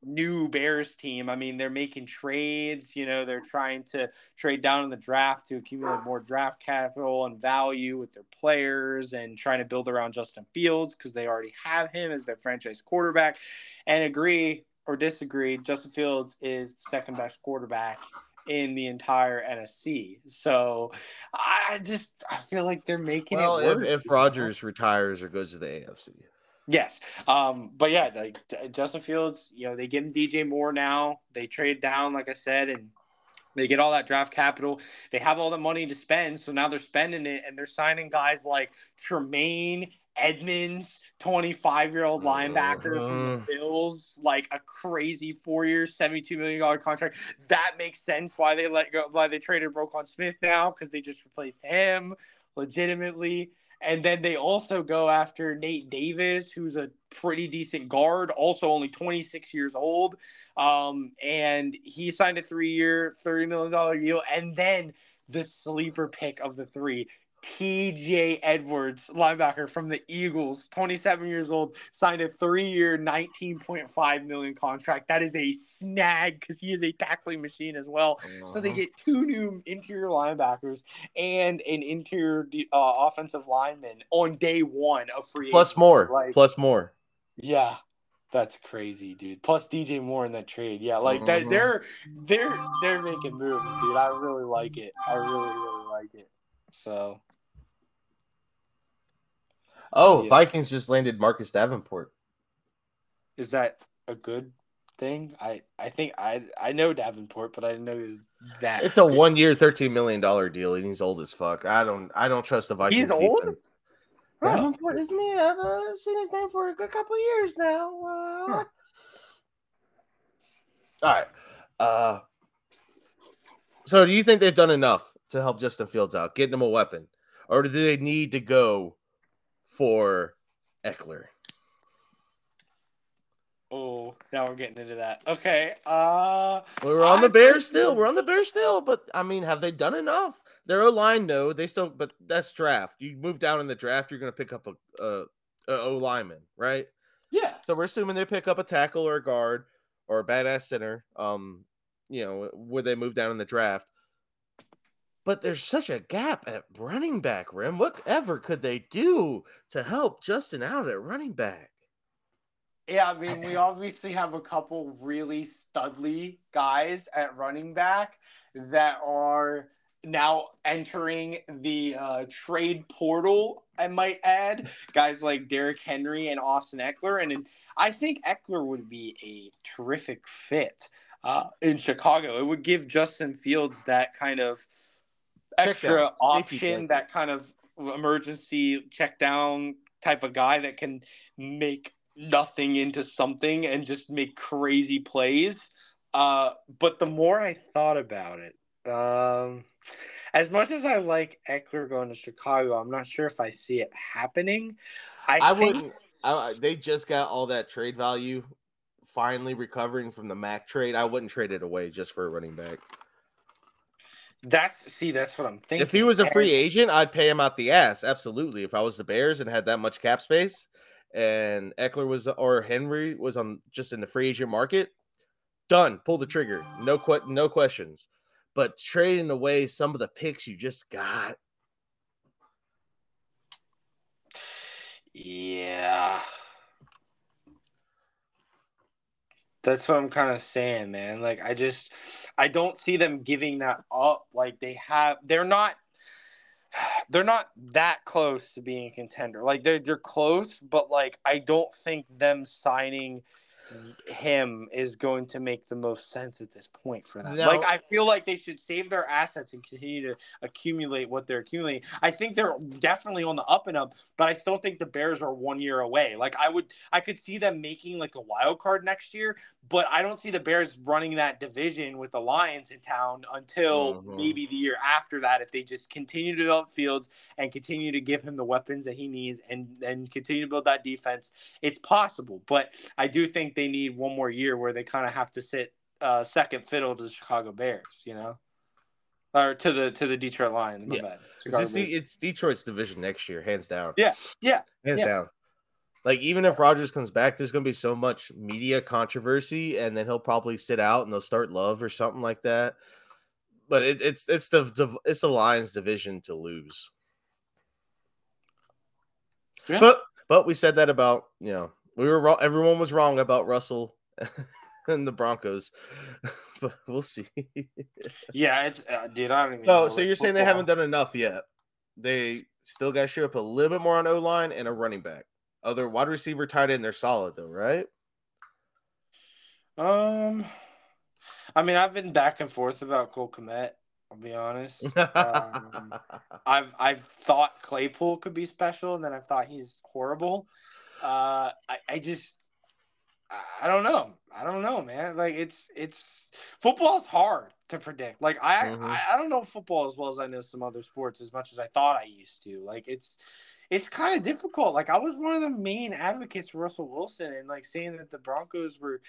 Speaker 1: new Bears team. I mean, they're making trades. You know, they're trying to trade down in the draft to accumulate more draft capital and value with their players and trying to build around Justin Fields because they already have him as their franchise quarterback. And agree or disagree, Justin Fields is the second best quarterback in the entire NFC. So I just I feel like they're making well, it.
Speaker 2: Well, if, if Rodgers retires or goes to the AFC.
Speaker 1: Yes. Um, but yeah, like Justin Fields, you know, they give him DJ Moore now. They trade down, like I said, and they get all that draft capital. They have all the money to spend. So now they're spending it and they're signing guys like Tremaine Edmunds, 25 year old linebacker uh-huh. from the uh-huh. Bills, like a crazy four year, $72 million contract. That makes sense why they let go, why they traded Roquan Smith now because they just replaced him legitimately. And then they also go after Nate Davis, who's a pretty decent guard, also only 26 years old. Um, and he signed a three year, $30 million deal. And then the sleeper pick of the three, TJ Edwards, linebacker from the Eagles, 27 years old, signed a three-year, 19.5 million contract. That is a snag because he is a tackling machine as well. Uh-huh. So they uh-huh. get two new interior linebackers and an interior uh, offensive lineman on day one of free.
Speaker 2: Plus more. Like, plus more.
Speaker 1: Yeah, that's crazy, dude. Plus DJ Moore in that trade. Yeah, like that. Uh-huh. They're they're they're making moves, dude. I really like it. I really really like it. So
Speaker 2: Oh, yeah. Vikings just landed Marcus Davenport.
Speaker 1: Is that a good thing? I I think I I know Davenport, but I didn't know he was that.
Speaker 2: It's a one year, thirteen million dollar deal, and he's old as fuck. I don't I don't trust the Vikings. He's old. Defense. Davenport, isn't he? I've uh, seen his name for a good couple years now. Uh... Huh. All right. Uh, so, do you think they've done enough to help Justin Fields out, getting him a weapon, or do they need to go for Ekeler?
Speaker 1: Oh, now we're getting into that. Okay. Uh
Speaker 2: we're on I the Bears still. We're on the Bears still, but I mean, have they done enough? Their O line, no, they still, but that's draft. You move down in the draft, you're going to pick up a, a, a O lineman, right?
Speaker 1: Yeah.
Speaker 2: So we're assuming they pick up a tackle or a guard or a badass center. Um, you know, where they move down in the draft but there's such a gap at running back, Rim. Whatever could they do to help Justin out at running back?
Speaker 1: Yeah, I mean, we obviously have a couple really studly guys at running back that are now entering the uh, trade portal, I might add. Guys like Derrick Henry and Austin Ekeler. And I think Ekeler would be a terrific fit uh, in Chicago. It would give Justin Fields that kind of – extra option, that kind of emergency check down type of guy that can make nothing into something and just make crazy plays. Uh, but the more I thought about it, um, as much as I like Ekeler going to Chicago, I'm not sure if I see it happening.
Speaker 2: I, I think... wouldn't. I, they just got all that trade value finally recovering from the Mack trade. I wouldn't trade it away just for a running back.
Speaker 1: That's see, that's what I'm thinking.
Speaker 2: If he was a free agent, I'd pay him out the ass. Absolutely. If I was the Bears and had that much cap space and Ekeler was or Henry was on just in the free agent market, done. Pull the trigger. No que- no questions. But trading away some of the picks you just got.
Speaker 1: Yeah. That's what I'm kind of saying, man. Like I just I don't see them giving that up. Like they have they're not they're not that close to being a contender. Like they're they're close, but like I don't think them signing him is going to make the most sense at this point for them. No. Like I feel like they should save their assets and continue to accumulate what they're accumulating. I think they're definitely on the up and up, but I still think the Bears are one year away. Like I would I could see them making like a wild card next year, but I don't see the Bears running that division with the Lions in town until mm-hmm. maybe the year after that if they just continue to develop Fields and continue to give him the weapons that he needs and and continue to build that defense. It's possible, but I do think they need one more year where they kind of have to sit uh, second fiddle to the Chicago Bears, you know, or to the to the Detroit Lions. My yeah. bad.
Speaker 2: It's, it's, Detroit's division next year, hands down.
Speaker 1: Yeah, yeah,
Speaker 2: hands
Speaker 1: yeah.
Speaker 2: down. Like even if Rodgers comes back, there's going to be so much media controversy, and then he'll probably sit out, and they'll start Love or something like that. But it, it's it's the it's the Lions division to lose. Yeah. But but we said that about you know we were wrong. Everyone was wrong about Russell and the Broncos, but we'll see.
Speaker 1: yeah, it's uh, dude. I don't even.
Speaker 2: So, so you're saying they haven't done enough yet? They still got to show up a little bit more on O line and a running back. Other wide receiver, tight end, they're solid though, right?
Speaker 1: Um, I mean, I've been back and forth about Cole Kmet. I'll be honest. Um, I've I've thought Claypool could be special, and then I've thought he's horrible. Uh, I, I just I don't know. I don't know, man. Like it's it's football is hard to predict. Like I, mm-hmm. I I don't know football as well as I know some other sports as much as I thought I used to. Like it's it's kind of difficult. Like I was one of the main advocates for Russell Wilson and like saying that the Broncos were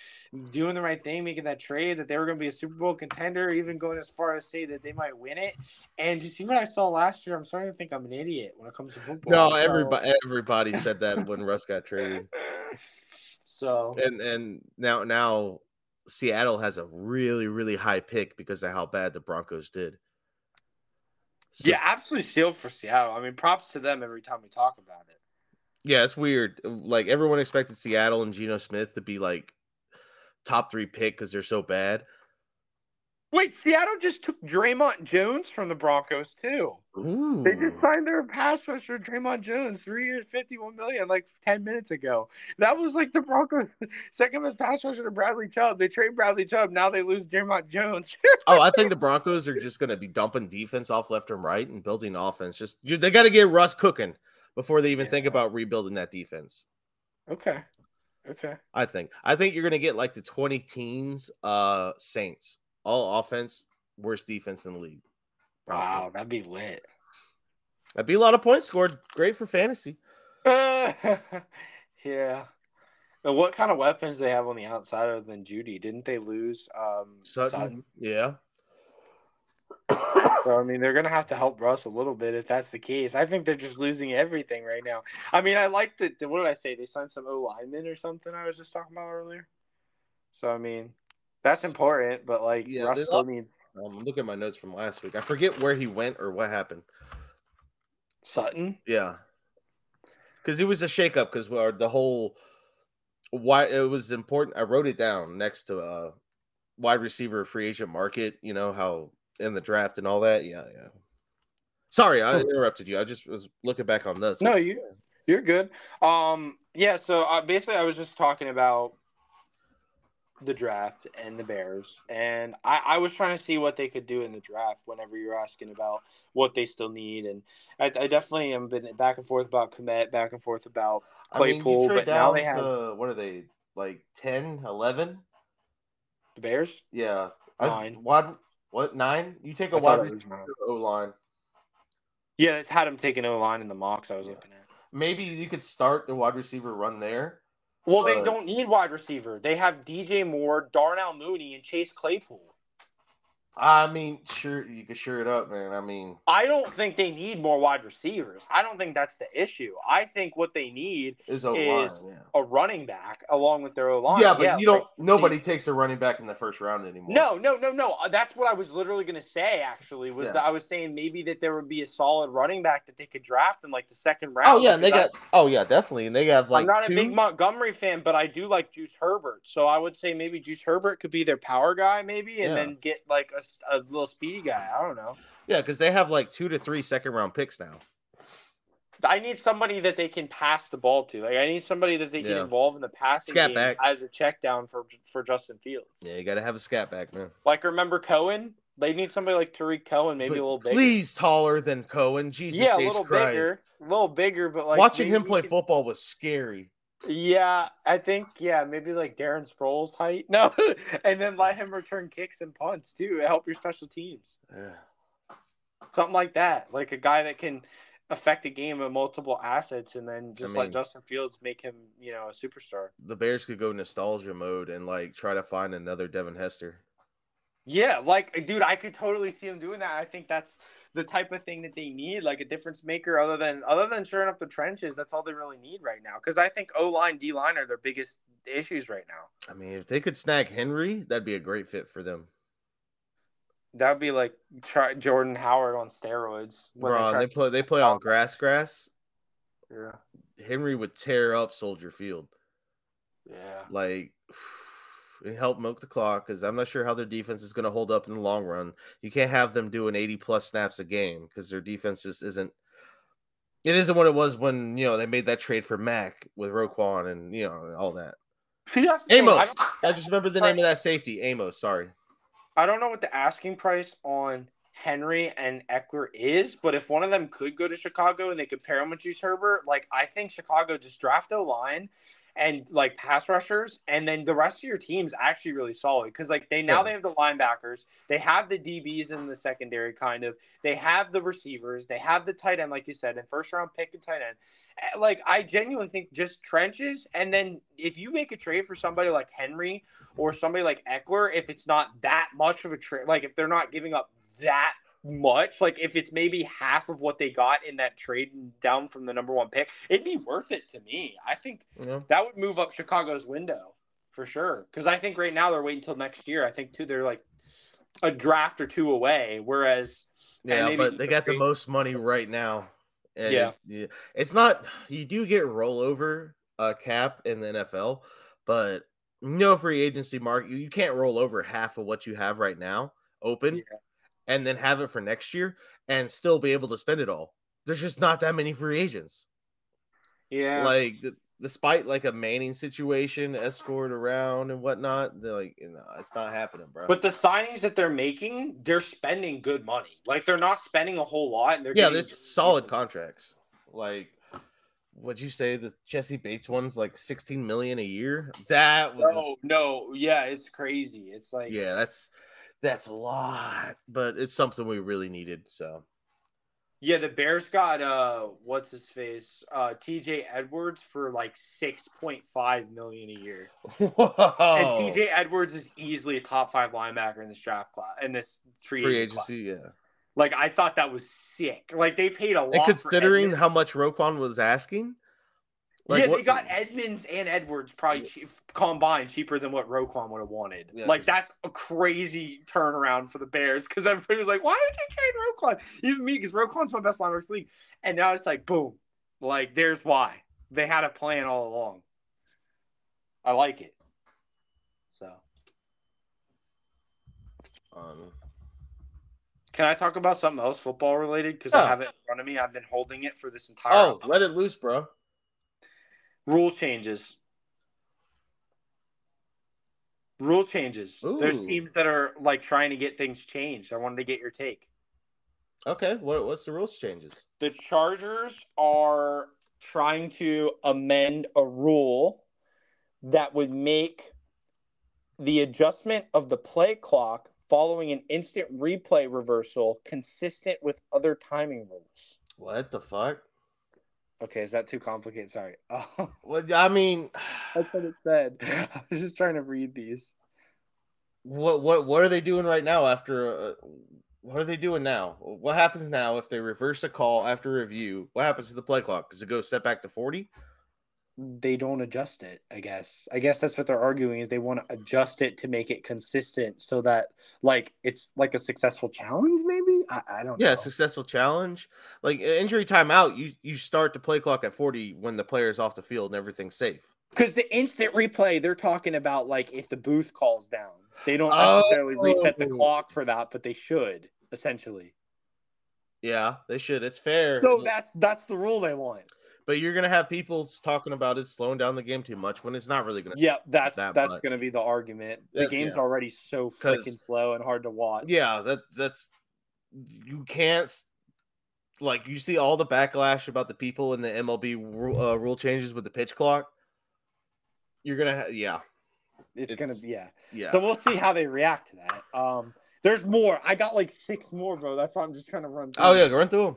Speaker 1: doing the right thing, making that trade, that they were going to be a Super Bowl contender, even going as far as say that they might win it. And to see what I saw last year, I'm starting to think I'm an idiot when it comes to football.
Speaker 2: No, so... everybody everybody said that when Russ got traded.
Speaker 1: So
Speaker 2: and and now now Seattle has a really really high pick because of how bad the Broncos did.
Speaker 1: Yeah, absolutely steal for Seattle. I mean, props to them every time we talk about it.
Speaker 2: Yeah, it's weird. Like everyone expected Seattle and Geno Smith to be like top three pick because they're so bad.
Speaker 1: Wait, Seattle just took Dre'Mont Jones from the Broncos too.
Speaker 2: Ooh.
Speaker 1: They just signed their pass rusher Dre'Mont Jones, three years, fifty-one million, like ten minutes ago. That was like the Broncos' second best pass rusher to Bradley Chubb. They trade Bradley Chubb, now they lose Dre'Mont Jones.
Speaker 2: oh, I think the Broncos are just going to be dumping defense off left and right and building offense. Just they got to get Russ cooking before they even yeah. think about rebuilding that defense.
Speaker 1: Okay. Okay.
Speaker 2: I think. I think you're going to get like the 20 teens uh Saints all offense, worst defense in the league.
Speaker 1: Probably. Wow, that'd be lit.
Speaker 2: That'd be a lot of points scored. Great for fantasy.
Speaker 1: Uh, yeah. But what kind of weapons they have on the outside other than Jeudy? Didn't they lose um,
Speaker 2: Sutton? Sutton? Yeah.
Speaker 1: so I mean, they're gonna have to help Russ a little bit if that's the case. I think they're just losing everything right now. I mean, I like that. What did I say? They signed some O linemen or something. I was just talking about earlier. So I mean, that's important, but like yeah, Russ still needs.
Speaker 2: I'm looking at my notes from last week. I forget where he went or what happened.
Speaker 1: Sutton.
Speaker 2: Yeah, because it was a shakeup because the whole why it was important. I wrote it down next to uh wide receiver free agent market. You know how in the draft and all that. Yeah, yeah. Sorry, I interrupted you. I just was looking back on this.
Speaker 1: No, you you're good. Um, yeah. So uh, basically, I was just talking about the draft and the Bears, and I, I, was trying to see what they could do in the draft. Whenever you're asking about what they still need, and I, I definitely am been back and forth about Kmet, back and forth about Claypool. I mean, but now they have
Speaker 2: to, what are they like 10, 11?
Speaker 1: The Bears?
Speaker 2: Yeah, nine. I, what what nine? You take a wide receiver O line.
Speaker 1: Yeah, it had him taking O line in the mocks I was yeah. looking at.
Speaker 2: Maybe you could start the wide receiver run there
Speaker 1: well, they don't need wide receiver. They have DJ Moore, Darnell Mooney, and Chase Claypool.
Speaker 2: I mean, sure, you could sure it up, man. I mean,
Speaker 1: I don't think they need more wide receivers. I don't think that's the issue. I think what they need
Speaker 2: is,
Speaker 1: is
Speaker 2: yeah.
Speaker 1: a running back along with their O line.
Speaker 2: Yeah, but you don't.
Speaker 1: like,
Speaker 2: nobody takes a running back in the first round anymore.
Speaker 1: No, no, no, no. Uh, That's what I was literally going to say. Actually, was
Speaker 2: Yeah.
Speaker 1: that I was saying maybe that there would be a solid running back that they could draft in like the second round.
Speaker 2: Oh yeah, and they got. Oh yeah, definitely, and they have like.
Speaker 1: I'm not
Speaker 2: two,
Speaker 1: a big Montgomery fan, but I do like Juice Herbert. So I would say maybe Juice Herbert could be their power guy, maybe, and
Speaker 2: Yeah.
Speaker 1: then get like a, s- a little speedy guy. I don't know.
Speaker 2: Yeah, because they have like two to three second round picks now.
Speaker 1: I need somebody that they can pass the ball to. Like I need somebody that they can
Speaker 2: Yeah.
Speaker 1: involve in the passing
Speaker 2: Scat
Speaker 1: game
Speaker 2: back.
Speaker 1: as a check down for for Justin Fields.
Speaker 2: Yeah, you got to have a scat back, man.
Speaker 1: Like remember Cohen? They need somebody like Tarik Cohen, maybe
Speaker 2: But
Speaker 1: a little bigger.
Speaker 2: Please, taller than Cohen. Jesus,
Speaker 1: yeah, a little
Speaker 2: Christ.
Speaker 1: bigger, a little bigger, but like
Speaker 2: Watching him play
Speaker 1: can-
Speaker 2: football was scary.
Speaker 1: Yeah, I think yeah, maybe like Darren Sproles height. No, and then let him return kicks and punts too. Help your special teams.
Speaker 2: Yeah.
Speaker 1: Something like that, like a guy that can affect a game with multiple assets, and then just
Speaker 2: mean-
Speaker 1: let Justin Fields make him, you know, a superstar.
Speaker 2: The Bears could go nostalgia mode and like try to find another Devin Hester.
Speaker 1: Yeah, like dude, I could totally see him doing that. I think that's the type of thing that they need, like a difference maker. Other than other than shoring up the trenches, that's all they really need right now. Because I think O line, D line are their biggest issues right now.
Speaker 2: I mean, if they could snag Henry, that'd be a great fit for them.
Speaker 1: That'd be like try Jordan Howard on steroids.
Speaker 2: Bro,
Speaker 1: try-
Speaker 2: they play they play on grass grass.
Speaker 1: yeah,
Speaker 2: Henry would tear up Soldier Field.
Speaker 1: yeah.
Speaker 2: Like and help milk the clock because I'm not sure how their defense is going to hold up in the long run. You can't have them doing 80 plus snaps a game because their defense just isn't. It isn't what it was when you know they made that trade for Mack with Roquan and you know all that.
Speaker 1: See, that's the thing. I
Speaker 2: Amos, I just remember the name of that safety. Amos, sorry.
Speaker 1: I don't know what the asking price on Henry and Ekeler is, but if one of them could go to Chicago and they could pair him with Juice Herbert, like I think Chicago just draft O line and like pass rushers, and then the rest of your team's actually really solid because like they now
Speaker 2: Yeah.
Speaker 1: they have the linebackers, they have the DBs in the secondary, kind of, they have the receivers, they have the tight end, like you said, and first round pick and tight end. Eh, Like I genuinely think just trenches, and then if you make a trade for somebody like Henry or somebody like Ekeler, if it's not that much of a trade, like if they're not giving up that much, like if it's maybe half of what they got in that trade down from the number one pick, it'd be worth it to me. I think
Speaker 2: know?
Speaker 1: that would move up Chicago's window for sure. Because I think right now they're waiting until next year. I think too they're like a draft or two away, whereas
Speaker 2: Yeah, but they got the most money right now. And
Speaker 1: Yeah.
Speaker 2: it- yeah. It's not you do get rollover uh cap in the NFL, but no free agency market. You, you can't roll over half of what you have right now open
Speaker 1: Yeah.
Speaker 2: And then have it for next year and still be able to spend it all. There's just not that many free agents.
Speaker 1: yeah,
Speaker 2: Like despite like a Manning situation, escort around and whatnot, they're like, you know, it's not happening, bro.
Speaker 1: But the signings that they're making, they're spending good money. Like they're not spending a whole lot, and they're
Speaker 2: yeah, there's solid contracts. Like, what'd you say? The Jessie Bates one's like 16 million a year. That was,
Speaker 1: No, no, yeah, it's crazy. It's like
Speaker 2: yeah, that's that's a lot, but it's something we really needed. So,
Speaker 1: Yeah, the Bears got uh what's his face? Uh TJ Edwards for like six point five million a year.
Speaker 2: whoa,
Speaker 1: And TJ Edwards is easily a top five linebacker in this draft class in this free,
Speaker 2: free agency,
Speaker 1: class.
Speaker 2: yeah.
Speaker 1: Like I thought that was sick. Like they paid a lot.
Speaker 2: And considering how much Roquan was asking,
Speaker 1: yeah, they got Edmunds and Edwards probably cheap, combined cheaper than what Roquan would have wanted.
Speaker 2: Yeah,
Speaker 1: like that's a crazy turnaround for the Bears because everybody was like, "Why did you trade Roquan?" Even me, because Roquan's my best linebacker league, and now it's like, boom, like there's why they had a plan all along. I like it. So,
Speaker 2: um,
Speaker 1: can I talk about something else football related? Because. I have it in front of me. I've been holding it for this entire.
Speaker 2: oh, let it loose, bro.
Speaker 1: Rule changes. Rule changes. There's teams that are like trying to get things changed. I wanted to get your take.
Speaker 2: Okay, what what's the rules changes?
Speaker 1: The Chargers are trying to amend a rule that would make the adjustment of the play clock following an instant replay reversal consistent with other timing rules.
Speaker 2: What the fuck?
Speaker 1: Okay, is that too complicated? Sorry. Oh,
Speaker 2: Well, I mean,
Speaker 1: that's what it said. I was just trying to read these.
Speaker 2: What what what are they doing right now after? Uh, what are they doing now? What happens now if they reverse a call after review? What happens to the play clock? Does it go set back to forty?
Speaker 1: They don't adjust it i guess i guess that's what they're arguing is they want to adjust it to make it consistent so that like it's like a successful challenge maybe i, I don't
Speaker 2: Yeah,
Speaker 1: know
Speaker 2: successful challenge. Like injury timeout, you you start the play clock at forty when the player's off the field and everything's safe.
Speaker 1: because the instant replay they're talking about like if the booth calls down they don't necessarily reset the
Speaker 2: Oh.
Speaker 1: clock for that but they should essentially
Speaker 2: Yeah, they should. It's fair.
Speaker 1: so that's that's the rule they want
Speaker 2: but you're gonna have people talking about it slowing down the game too much when it's not really gonna.
Speaker 1: yeah that's
Speaker 2: that
Speaker 1: that's
Speaker 2: much.
Speaker 1: going to be the argument the game's
Speaker 2: yeah.
Speaker 1: already so freaking slow and hard to watch
Speaker 2: Yeah, that that's you can't like you see all the backlash about the people in the MLB uh, rule changes with the pitch clock. You're gonna, ha- yeah,
Speaker 1: it's, gonna be yeah
Speaker 2: yeah.
Speaker 1: So we'll see how they react to that. Um, there's more. I got like six more, bro. That's why I'm just trying to run. Through
Speaker 2: oh yeah, go run through them.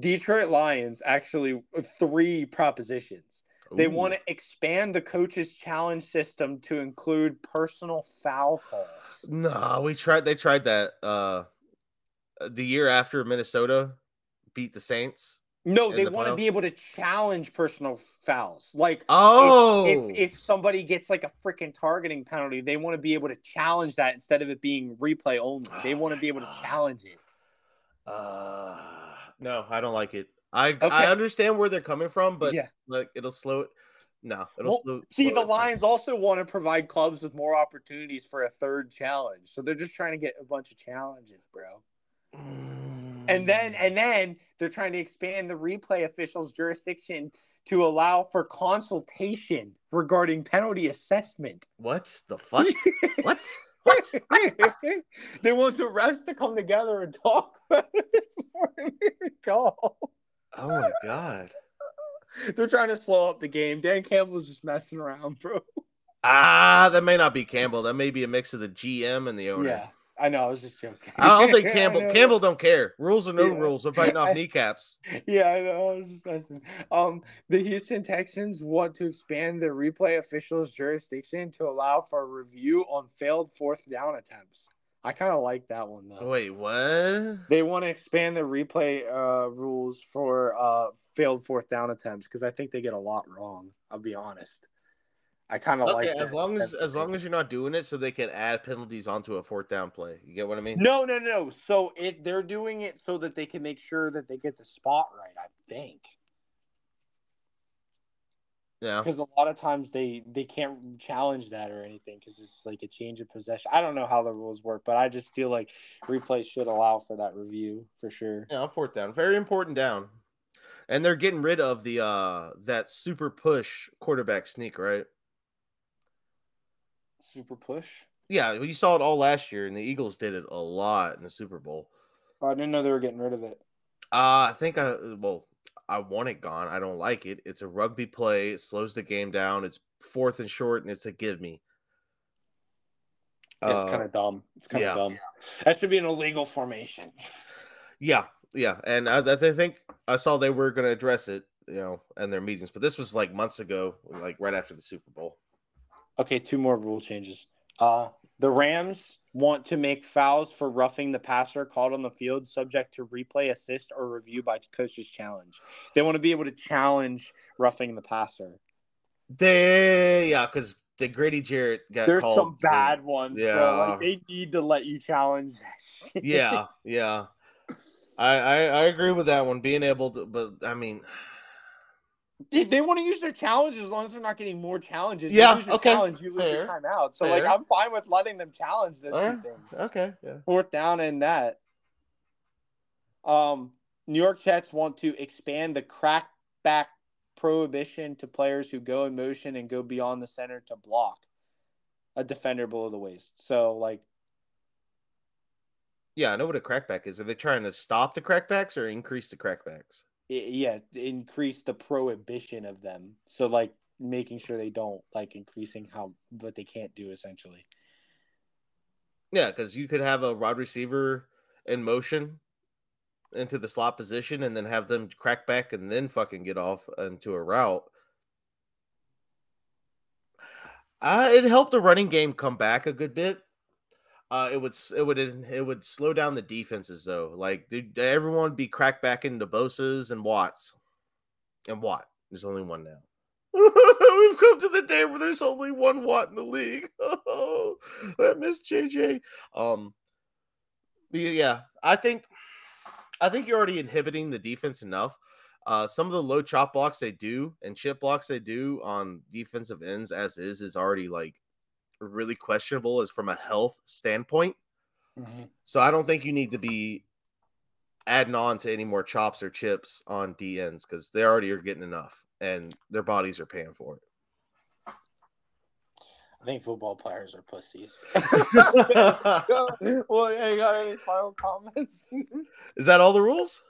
Speaker 1: Detroit Lions actually three propositions. They want to expand the coaches challenge system to include personal foul calls.
Speaker 2: No, we tried. They tried that uh the year after Minnesota beat the Saints.
Speaker 1: No, they
Speaker 2: the
Speaker 1: want to be able to challenge personal fouls. Like
Speaker 2: Oh,
Speaker 1: if, if somebody gets like a freaking targeting penalty, they want to be able to challenge that instead of it being replay only. They
Speaker 2: Oh
Speaker 1: want to be able to challenge it.
Speaker 2: uh, no, I don't like it. I
Speaker 1: Okay.
Speaker 2: I understand where they're coming from, but
Speaker 1: yeah.
Speaker 2: like it'll slow it. No, it'll
Speaker 1: Well,
Speaker 2: slow.
Speaker 1: See,
Speaker 2: slow
Speaker 1: the
Speaker 2: it down.
Speaker 1: Lions also want to provide clubs with more opportunities for a third challenge. So they're just trying to get a bunch of challenges, bro. And then
Speaker 2: Mm.
Speaker 1: and then they're trying to expand the replay officials' jurisdiction to allow for consultation regarding penalty assessment.
Speaker 2: what the fuck? what?
Speaker 1: They want the rest to come together and talk about it before they call.
Speaker 2: Oh my god.
Speaker 1: They're trying to slow up the game. Dan Campbell's just messing around, bro.
Speaker 2: Ah, that may not be Campbell. That may be a mix of the GM and the owner.
Speaker 1: Yeah, I know. I was just joking.
Speaker 2: I don't think Campbell. Campbell don't care. Rules or no
Speaker 1: Yeah.
Speaker 2: rules. They're biting off kneecaps.
Speaker 1: Yeah, I know. I was just messing. Um, the Houston Texans want to expand the replay officials' jurisdiction to allow for review on failed fourth down attempts. I kind of like that one though.
Speaker 2: Wait, what?
Speaker 1: They want to expand the replay uh, rules for uh, failed fourth down attempts because I think they get a lot wrong. I'll be honest. I kind of
Speaker 2: Okay,
Speaker 1: like
Speaker 2: as long as as long as you're not doing it, so they can add penalties onto a fourth down play. You get what I mean?
Speaker 1: No, no, no. So it they're doing it so that they can make sure that they get the spot right. I think.
Speaker 2: Yeah.
Speaker 1: because a lot of times they they can't challenge that or anything because it's like a change of possession. I don't know how the rules work, but I just feel like replay should allow for that review for sure.
Speaker 2: Yeah, fourth down. Very important down. And they're getting rid of the uh that super push quarterback sneak, right?
Speaker 1: Super push.
Speaker 2: Yeah, you saw it all last year, and the Eagles did it a lot in the Super Bowl.
Speaker 1: Oh, I didn't know they were getting rid of it.
Speaker 2: Uh, I think I well, I want it gone. I don't like it. It's a rugby play. It slows the game down. It's fourth and short, and it's a give me.
Speaker 1: It's
Speaker 2: Uh,
Speaker 1: kind of dumb. It's kind
Speaker 2: yeah.
Speaker 1: of dumb. That should be an illegal formation.
Speaker 2: Yeah, yeah, and I, I think I saw they were going to address it, you know, in their meetings, but this was like months ago, like right after the Super Bowl.
Speaker 1: Okay, two more rule changes. Uh, the Rams want to make fouls for roughing the passer called on the field subject to replay, assist, or review by coach's challenge. They want to be able to challenge roughing the passer.
Speaker 2: They, yeah, because the Grady Jarrett got
Speaker 1: There's
Speaker 2: called
Speaker 1: some
Speaker 2: for-
Speaker 1: bad ones. Yeah,
Speaker 2: Yeah.
Speaker 1: like they need to let you challenge.
Speaker 2: yeah, yeah. I, I I agree with that one. Being able to, but I mean,
Speaker 1: if they want to use their challenges, as long as they're not getting more challenges, you
Speaker 2: Yeah,
Speaker 1: lose your
Speaker 2: okay,
Speaker 1: challenge, you lose your timeout. So like. I'm fine with letting them challenge
Speaker 2: this.
Speaker 1: Two
Speaker 2: okay, yeah.
Speaker 1: Fourth down and that. Um, New York Jets want to expand the crackback prohibition to players who go in motion and go beyond the center to block a defender below the waist. So like
Speaker 2: Yeah, I know what a crackback is. Are they trying to stop the crackbacks or increase the crackbacks?
Speaker 1: I- yeah, increase the prohibition of them. So like making sure they don't like increasing how what they can't do essentially.
Speaker 2: Yeah, because you could have a wide receiver in motion into the slot position and then have them crack back and then fucking get off into a route. Uh, it helped the running game come back a good bit. Uh, it would it would it would slow down the defenses though. Like everyone would be cracked back into Bosa's and Watts, and Watt. There's only one now. We've come to the day where there's only one Watt in the league. Oh, I miss JJ. Um, yeah, yeah, I think I think you're already inhibiting the defense enough. Uh, some of the low chop blocks they do and chip blocks they do on defensive ends as is is already like really questionable is from a health standpoint. Mm-hmm. So I don't think you need to be adding on to any more chops or chips on DNs because they already are getting enough and their bodies are paying for it.
Speaker 1: I think football players are pussies. well, you got any final comments?
Speaker 2: Is that all the rules?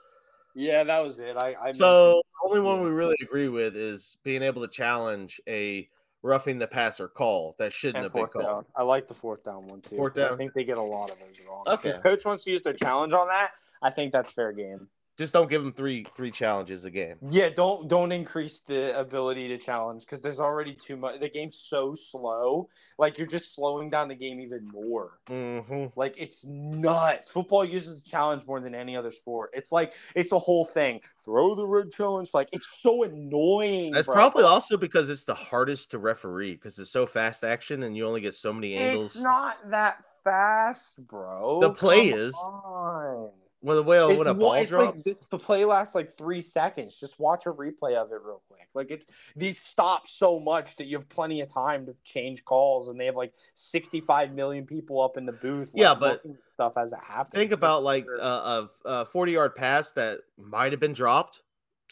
Speaker 1: yeah, that was it. I, I
Speaker 2: So the only one we really agree with is being able to challenge a roughing the passer call that shouldn't
Speaker 1: and
Speaker 2: have been called.
Speaker 1: down. I like the fourth down one too.
Speaker 2: Fourth
Speaker 1: 'cause I think they get a lot of those wrong.
Speaker 2: Okay.
Speaker 1: If coach wants to use their challenge on that. I think that's fair game.
Speaker 2: Just don't give them three three challenges a game.
Speaker 1: Yeah, don't don't increase the ability to challenge because there's already too much. The game's so slow. Like you're just slowing down the game even more.
Speaker 2: Mm-hmm.
Speaker 1: Like it's nuts. Football uses challenge more than any other sport. It's like it's a whole thing. Throw the red challenge. Like it's so annoying.
Speaker 2: That's
Speaker 1: bro.
Speaker 2: probably also because it's the hardest to referee because it's so fast action and you only get so many angles.
Speaker 1: It's not that fast, bro.
Speaker 2: The play
Speaker 1: Come
Speaker 2: is.
Speaker 1: on.
Speaker 2: When the way
Speaker 1: It's
Speaker 2: when a
Speaker 1: one-
Speaker 2: ball
Speaker 1: it's
Speaker 2: drops.
Speaker 1: like this, the play lasts like three seconds. Just watch a replay of it real quick. Like it's these stop so much that you have plenty of time to change calls, and they have like sixty-five million people up in the booth. like,
Speaker 2: Yeah, but
Speaker 1: stuff as it happens.
Speaker 2: think about like
Speaker 1: Sure.
Speaker 2: Uh, a, a forty yard pass that might have been dropped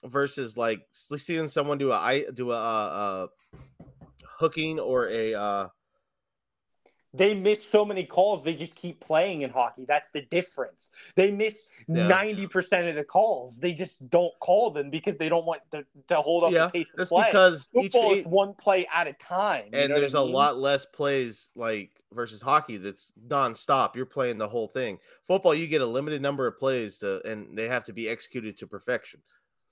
Speaker 2: versus like seeing someone do a I do a, a, a hooking or a uh
Speaker 1: they miss so many calls. They just keep playing in hockey. That's the difference. They miss
Speaker 2: Yeah.
Speaker 1: ninety percent of the calls. They just don't call them because they don't want to, to hold up
Speaker 2: Yeah,
Speaker 1: the pace of
Speaker 2: that's
Speaker 1: play.
Speaker 2: because each
Speaker 1: Football is one play at a time. you
Speaker 2: and
Speaker 1: know
Speaker 2: there's
Speaker 1: I
Speaker 2: a
Speaker 1: mean?
Speaker 2: lot less plays like versus hockey that's nonstop. You're playing the whole thing. Football, you get a limited number of plays to, and they have to be executed to perfection.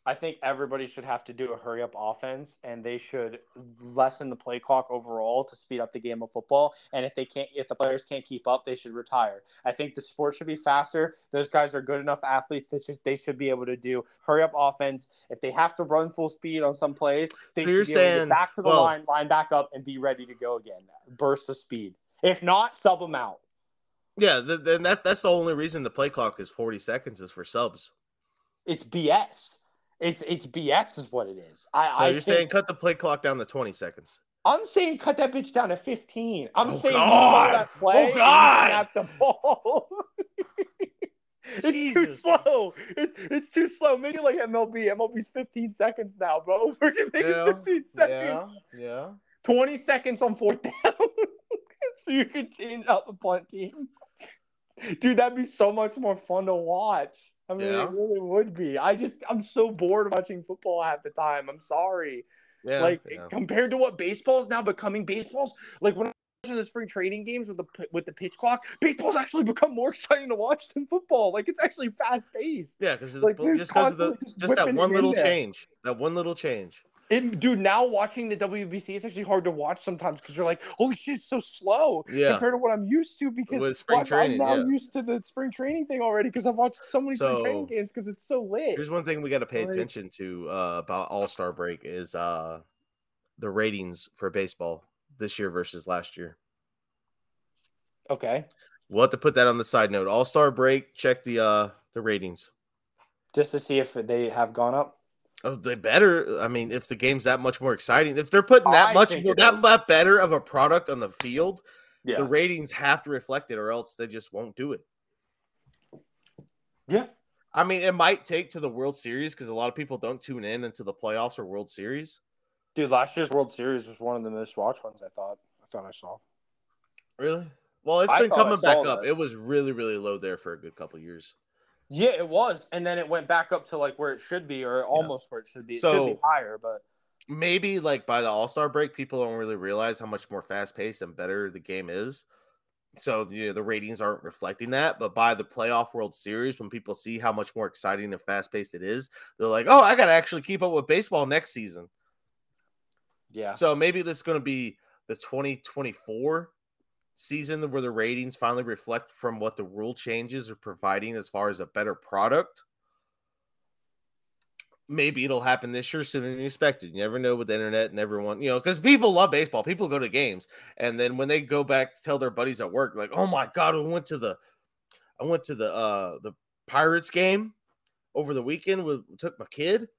Speaker 1: I think everybody should have to do a hurry up offense, and they should lessen the play clock overall to speed up the game of football. And if they can't, if the players can't keep up, they should retire. I think the sport should be faster. Those guys are good enough athletes that just they should be able to do hurry up offense. If they have to run full speed on some plays, they
Speaker 2: So
Speaker 1: should be able to
Speaker 2: saying-
Speaker 1: get back to the
Speaker 2: well-
Speaker 1: line, line back up, and be ready to go again. Burst of speed. If not, sub them out.
Speaker 2: Yeah, then that's that's the only reason the play clock is 40 seconds is for subs.
Speaker 1: It's BS. It's it's BS is what it is. I,
Speaker 2: So
Speaker 1: I
Speaker 2: you're saying cut the play clock down to 20 seconds.
Speaker 1: I'm saying cut that bitch down to 15. I'm
Speaker 2: Oh,
Speaker 1: saying
Speaker 2: God.
Speaker 1: that oh, play
Speaker 2: Oh,
Speaker 1: and you
Speaker 2: God.
Speaker 1: snap the ball. it's too slow. It, it's too slow. Make it like MLB. MLB's 15 seconds now, bro. We're gonna make
Speaker 2: Yeah,
Speaker 1: it 15 seconds.
Speaker 2: yeah.
Speaker 1: 20 seconds on fourth down. so you can change out the punt team. Dude, that'd be so much more fun to watch. I mean,
Speaker 2: Yeah.
Speaker 1: it really would be. I just, I'm so bored watching football half the time. I'm sorry
Speaker 2: Yeah,
Speaker 1: like
Speaker 2: yeah.
Speaker 1: compared to what baseball is now becoming baseballs like when i watch the spring training games with the with the pitch clock baseball's actually become more exciting to watch than football like it's actually fast paced
Speaker 2: Yeah, because
Speaker 1: Like,
Speaker 2: just because of the
Speaker 1: just
Speaker 2: that one little change, that one little change.
Speaker 1: Dude now watching the wbc is actually hard to watch sometimes because you're like holy shit it's so slow
Speaker 2: Yeah.
Speaker 1: compared to what i'm used to because
Speaker 2: training,
Speaker 1: i'm now
Speaker 2: yeah.
Speaker 1: used to the spring training thing already because i've watched so many spring training games because it's so lit
Speaker 2: Here's one thing we got to pay
Speaker 1: Like-
Speaker 2: attention to uh, about All Star break is uh, the ratings for baseball this year versus last year.
Speaker 1: okay
Speaker 2: We'll have to put that on the side note. All Star break, check the uh, the ratings.
Speaker 1: just to see if they have gone up
Speaker 2: Oh, they better. I mean, if the game's that much more exciting, if they're putting that
Speaker 1: I
Speaker 2: much more, that, that better of a product on the field,
Speaker 1: yeah
Speaker 2: the ratings have to reflect it, or else they just won't do it.
Speaker 1: yeah
Speaker 2: I mean, it might take to the World Series because a lot of people don't tune in into the playoffs or World Series.
Speaker 1: Dude, last year's World Series was one of the most watched ones. I thought. I thought I saw.
Speaker 2: Really? Well, it's
Speaker 1: I
Speaker 2: been coming back up.
Speaker 1: that.
Speaker 2: It was really, really low there for a good couple years.
Speaker 1: Yeah, it was, and then it went back up to like where it should be, or almost where it should be. It should
Speaker 2: So-
Speaker 1: be higher, but
Speaker 2: Maybe like by the All Star break, people don't really realize how much more fast paced and better the game is. So you know, the ratings aren't reflecting that. But by the playoff World Series, when people see how much more exciting and fast paced it is, they're like, "Oh, I got to actually keep up with baseball next season."
Speaker 1: yeah,
Speaker 2: So maybe this is going to be the 2024 season where the ratings finally reflect from what the rule changes are providing as far as a better product. Maybe it'll happen this year sooner than expected. You never know with the internet and everyone, you know, because people love baseball. People go to games, and then when they go back to tell their buddies at work, like, "Oh my god, I went to the, I went to the uh the Pirates game over the weekend. We took my kid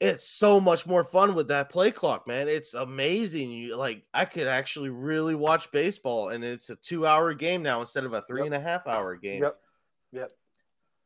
Speaker 2: it's so much more fun with that play clock, man. It's amazing. You like I could actually really watch baseball, and it's a two hour game now instead of a three yep. and a half hour game.
Speaker 1: Yep. Yep.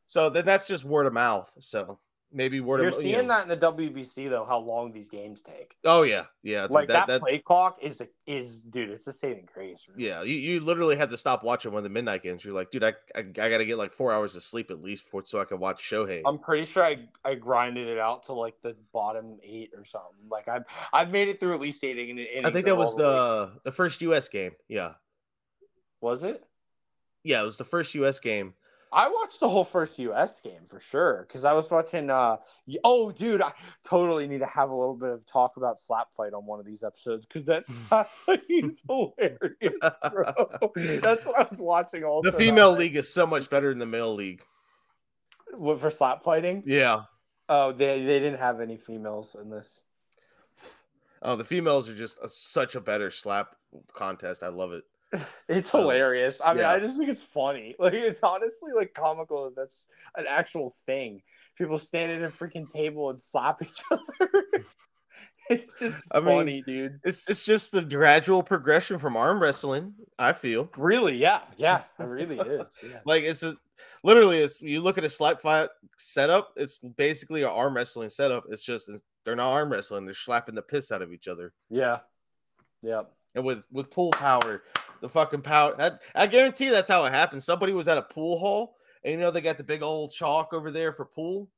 Speaker 2: So then that's just word of mouth. So maybe word
Speaker 1: You're
Speaker 2: of
Speaker 1: seeing you know. that in the WBC though, how long these games take.
Speaker 2: Oh yeah, yeah.
Speaker 1: Like that, that, that play clock is is dude, it's a saving grace.
Speaker 2: Really. Yeah, you, you literally had to stop watching one of the midnight games. You're like, dude, I, I, I got to get like four hours of sleep at least for, so I can watch Shohei.
Speaker 1: I'm pretty sure I I grinded it out to like the bottom eight or something. Like I've I've made it through at least eight innings.
Speaker 2: I think that was the the first U.S. game. Yeah.
Speaker 1: Was it?
Speaker 2: Yeah, it was the first U.S. game.
Speaker 1: I watched the whole first US game for sure because I was watching. uh Oh, dude, I totally need to have a little bit of talk about slap fight on one of these episodes because that's is hilarious, bro. That's what I was watching. Also,
Speaker 2: the female league is so much better than the male league.
Speaker 1: What for slap fighting?
Speaker 2: Yeah.
Speaker 1: Oh, they they didn't have any females in this.
Speaker 2: Oh, the females are just a, such a better slap contest. I love it.
Speaker 1: It's um, hilarious. I mean, yeah. I just think it's funny. Like it's honestly like comical that that's an actual thing. People stand at a freaking table and slap each other. it's just I funny, mean, dude.
Speaker 2: It's it's just the gradual progression from arm wrestling. I feel
Speaker 1: really, yeah, yeah, it really is. Yeah.
Speaker 2: like it's a literally, it's you look at a slap fight setup. It's basically an arm wrestling setup. It's just it's, they're not arm wrestling. They're slapping the piss out of each other.
Speaker 1: Yeah, yeah.
Speaker 2: And with with pull power, the fucking power. That, I guarantee that's how it happened. Somebody was at a pool hall, and you know they got the big old chalk over there for pool.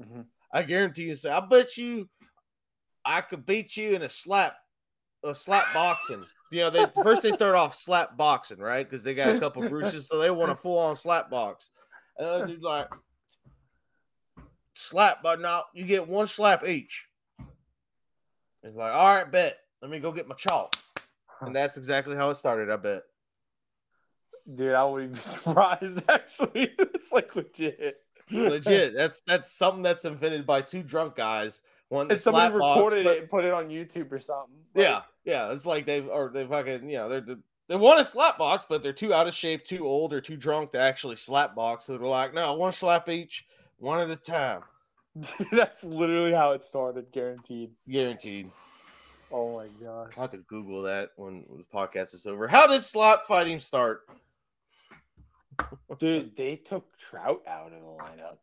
Speaker 2: Mm-hmm. I guarantee you. So I bet you, I could beat you in a slap, a slap boxing. You know, they first they start off slap boxing, right? Because they got a couple bruises, so they want a full on slap box. And then like slap, but now you get one slap each. It's like, all right, bet. Let me go get my chalk. And that's exactly how it started, I bet.
Speaker 1: Dude, I wouldn't be surprised actually. it's like legit.
Speaker 2: Legit. That's that's something that's invented by two drunk guys.
Speaker 1: One and somebody recorded box, it and put it on YouTube or something.
Speaker 2: Like, yeah, yeah. It's like they or they fucking you know they're they want a slap box, but they're too out of shape, too old, or too drunk to actually slap box. So they're like, no, one slap each, one at a time.
Speaker 1: That's literally how it started, guaranteed.
Speaker 2: Guaranteed.
Speaker 1: Oh my gosh.
Speaker 2: I'll have to Google that when the podcast is over. How did slot fighting start?
Speaker 1: Dude, they took Trout out of the lineup.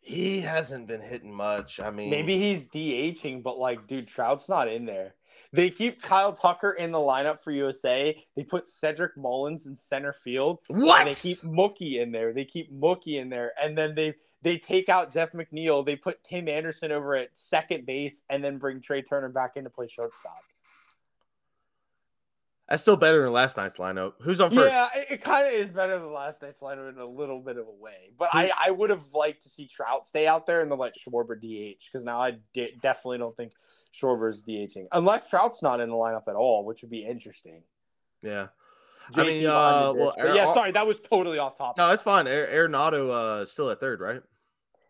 Speaker 2: He hasn't been hitting much. I mean,
Speaker 1: maybe he's DHing, but like, dude, Trout's not in there. They keep Kyle Tucker in the lineup for USA. They put Cedric Mullins in center field.
Speaker 2: What?
Speaker 1: they keep Mookie in there. They keep Mookie in there, and then they they take out Jeff McNeil. They put Tim Anderson over at second base and then bring Trea Turner back in to play shortstop.
Speaker 2: That's still better than last night's lineup. Who's on first?
Speaker 1: Yeah, it, it kind of is better than last night's lineup in a little bit of a way. But I, I would have liked to see Trout stay out there and then let Schwarber DH because now I de- definitely don't think Schwarber's DHing unless Trout's not in the lineup at all, which would be interesting.
Speaker 2: Yeah. JT I mean, uh, well,
Speaker 1: yeah, sorry, that was totally off topic.
Speaker 2: No, it's fine. Arenado uh, still at third, right?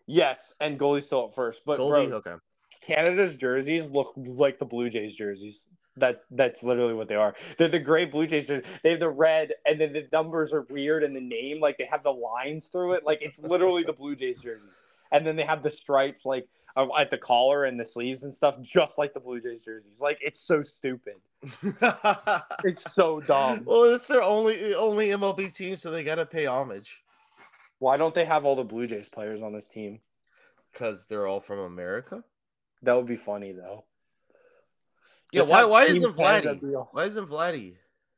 Speaker 1: Yes, and Goldy's still at first. But Goldy, bro, okay. Canada's jerseys look like the Blue Jays jerseys. That that's literally what they are. They're the gray Blue Jays. They have the red, and then the numbers are weird, and the name like they have the lines through it. Like it's literally the Blue Jays jerseys. And then they have the stripes like at the collar and the sleeves and stuff, just like the Blue Jays jerseys. Like it's so stupid. it's so dumb.
Speaker 2: Well, it's their only only MLB team, so they gotta pay homage.
Speaker 1: Why don't they have all the Blue Jays players on this team?
Speaker 2: Because they're all from America.
Speaker 1: That would be funny though.
Speaker 2: Yeah, why why isn't Vladdy? Why isn't Vladdy?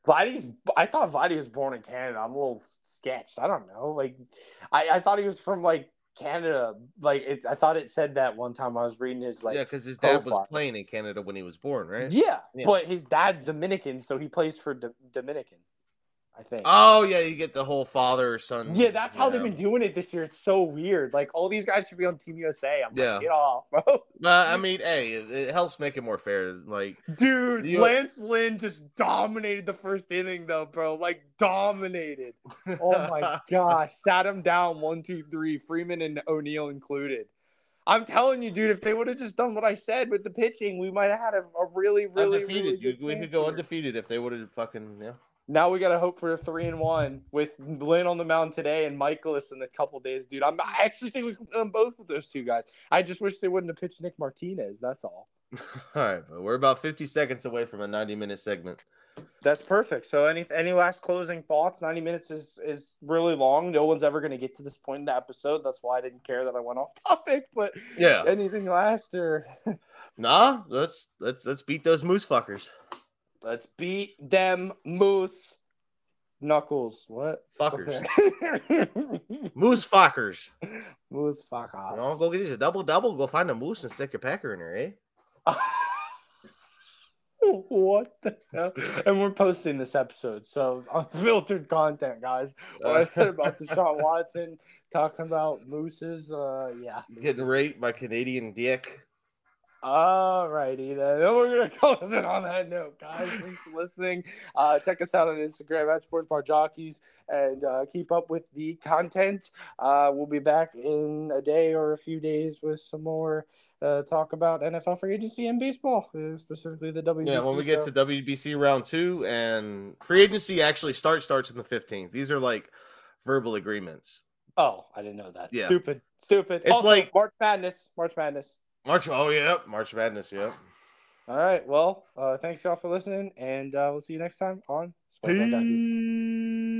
Speaker 1: Vladdy's I thought Vladdy was born in Canada. I'm a little sketched. I don't know. Like I, I thought he was from like Canada. Like it, I thought it said that one time I was reading his like
Speaker 2: Yeah, because his dad was playing in Canada when he was born, right?
Speaker 1: Yeah, yeah, but his dad's Dominican, so he plays for D- Dominican. I think.
Speaker 2: Oh yeah, you get the whole father or son.
Speaker 1: yeah, that's how they've been doing it this year. It's so weird. Like all these guys should be on Team USA. I'm
Speaker 2: Yeah.
Speaker 1: like, get off, bro.
Speaker 2: But I mean, hey, it, it helps make it more fair. Like,
Speaker 1: Dude,
Speaker 2: You-
Speaker 1: Lance Lynn just dominated the first inning, though, bro. Like dominated. Oh my gosh, sat him down one, two, three. Freeman and O'Neill included. I'm telling you, dude. If they would have just done what I said with the pitching, we might have had a, a really, really,
Speaker 2: undefeated.
Speaker 1: really
Speaker 2: You-
Speaker 1: good
Speaker 2: we could go
Speaker 1: here.
Speaker 2: undefeated if they would have fucking yeah.
Speaker 1: Now we gotta hope for a three and one with Lynn on the mound today and Mikolas in a couple days, dude. I'm I actually think we can win both with those two guys. I just wish they wouldn't have pitched Nick Martinez. That's all.
Speaker 2: All right, but we're about 50 seconds away from a 90 minute segment.
Speaker 1: That's perfect. So any any last closing thoughts? Ninety minutes is is really long. No one's ever gonna get to this point in the episode. That's why I didn't care that I went off topic. But
Speaker 2: Yeah.
Speaker 1: anything last or
Speaker 2: Nah, let's let's let's beat those moose fuckers.
Speaker 1: Let's beat them moose knuckles. What
Speaker 2: Fuckers.
Speaker 1: Okay.
Speaker 2: Moose fuckers.
Speaker 1: moose fuckers.
Speaker 2: You know, go get a double double, go find a moose and stick your packer in her, eh?
Speaker 1: what the hell? And we're posting this episode, so unfiltered content, guys. What I said about Deshaun Watson, talking about mooses, uh, yeah.
Speaker 2: Getting raped by Canadian dick.
Speaker 1: All righty then. We're gonna close it on that note, guys. Thanks for listening. Uh, check us out on Instagram at Sports Bar Jockeys and uh, keep up with the content. Uh, we'll be back in a day or a few days with some more uh, talk about NFL free agency and baseball, uh, specifically the WBC.
Speaker 2: Yeah, when we get to WBC round two and free agency actually starts starts on the 15th. These are like verbal agreements.
Speaker 1: Oh, I didn't know that.
Speaker 2: Yeah.
Speaker 1: Stupid. Stupid.
Speaker 2: It's
Speaker 1: Also,
Speaker 2: like-
Speaker 1: March Madness. March Madness.
Speaker 2: March oh yeah, March Madness, yeah.
Speaker 1: All right. Well, uh, thanks y'all for listening, and uh, we'll see you next time on Sports
Speaker 2: Peace.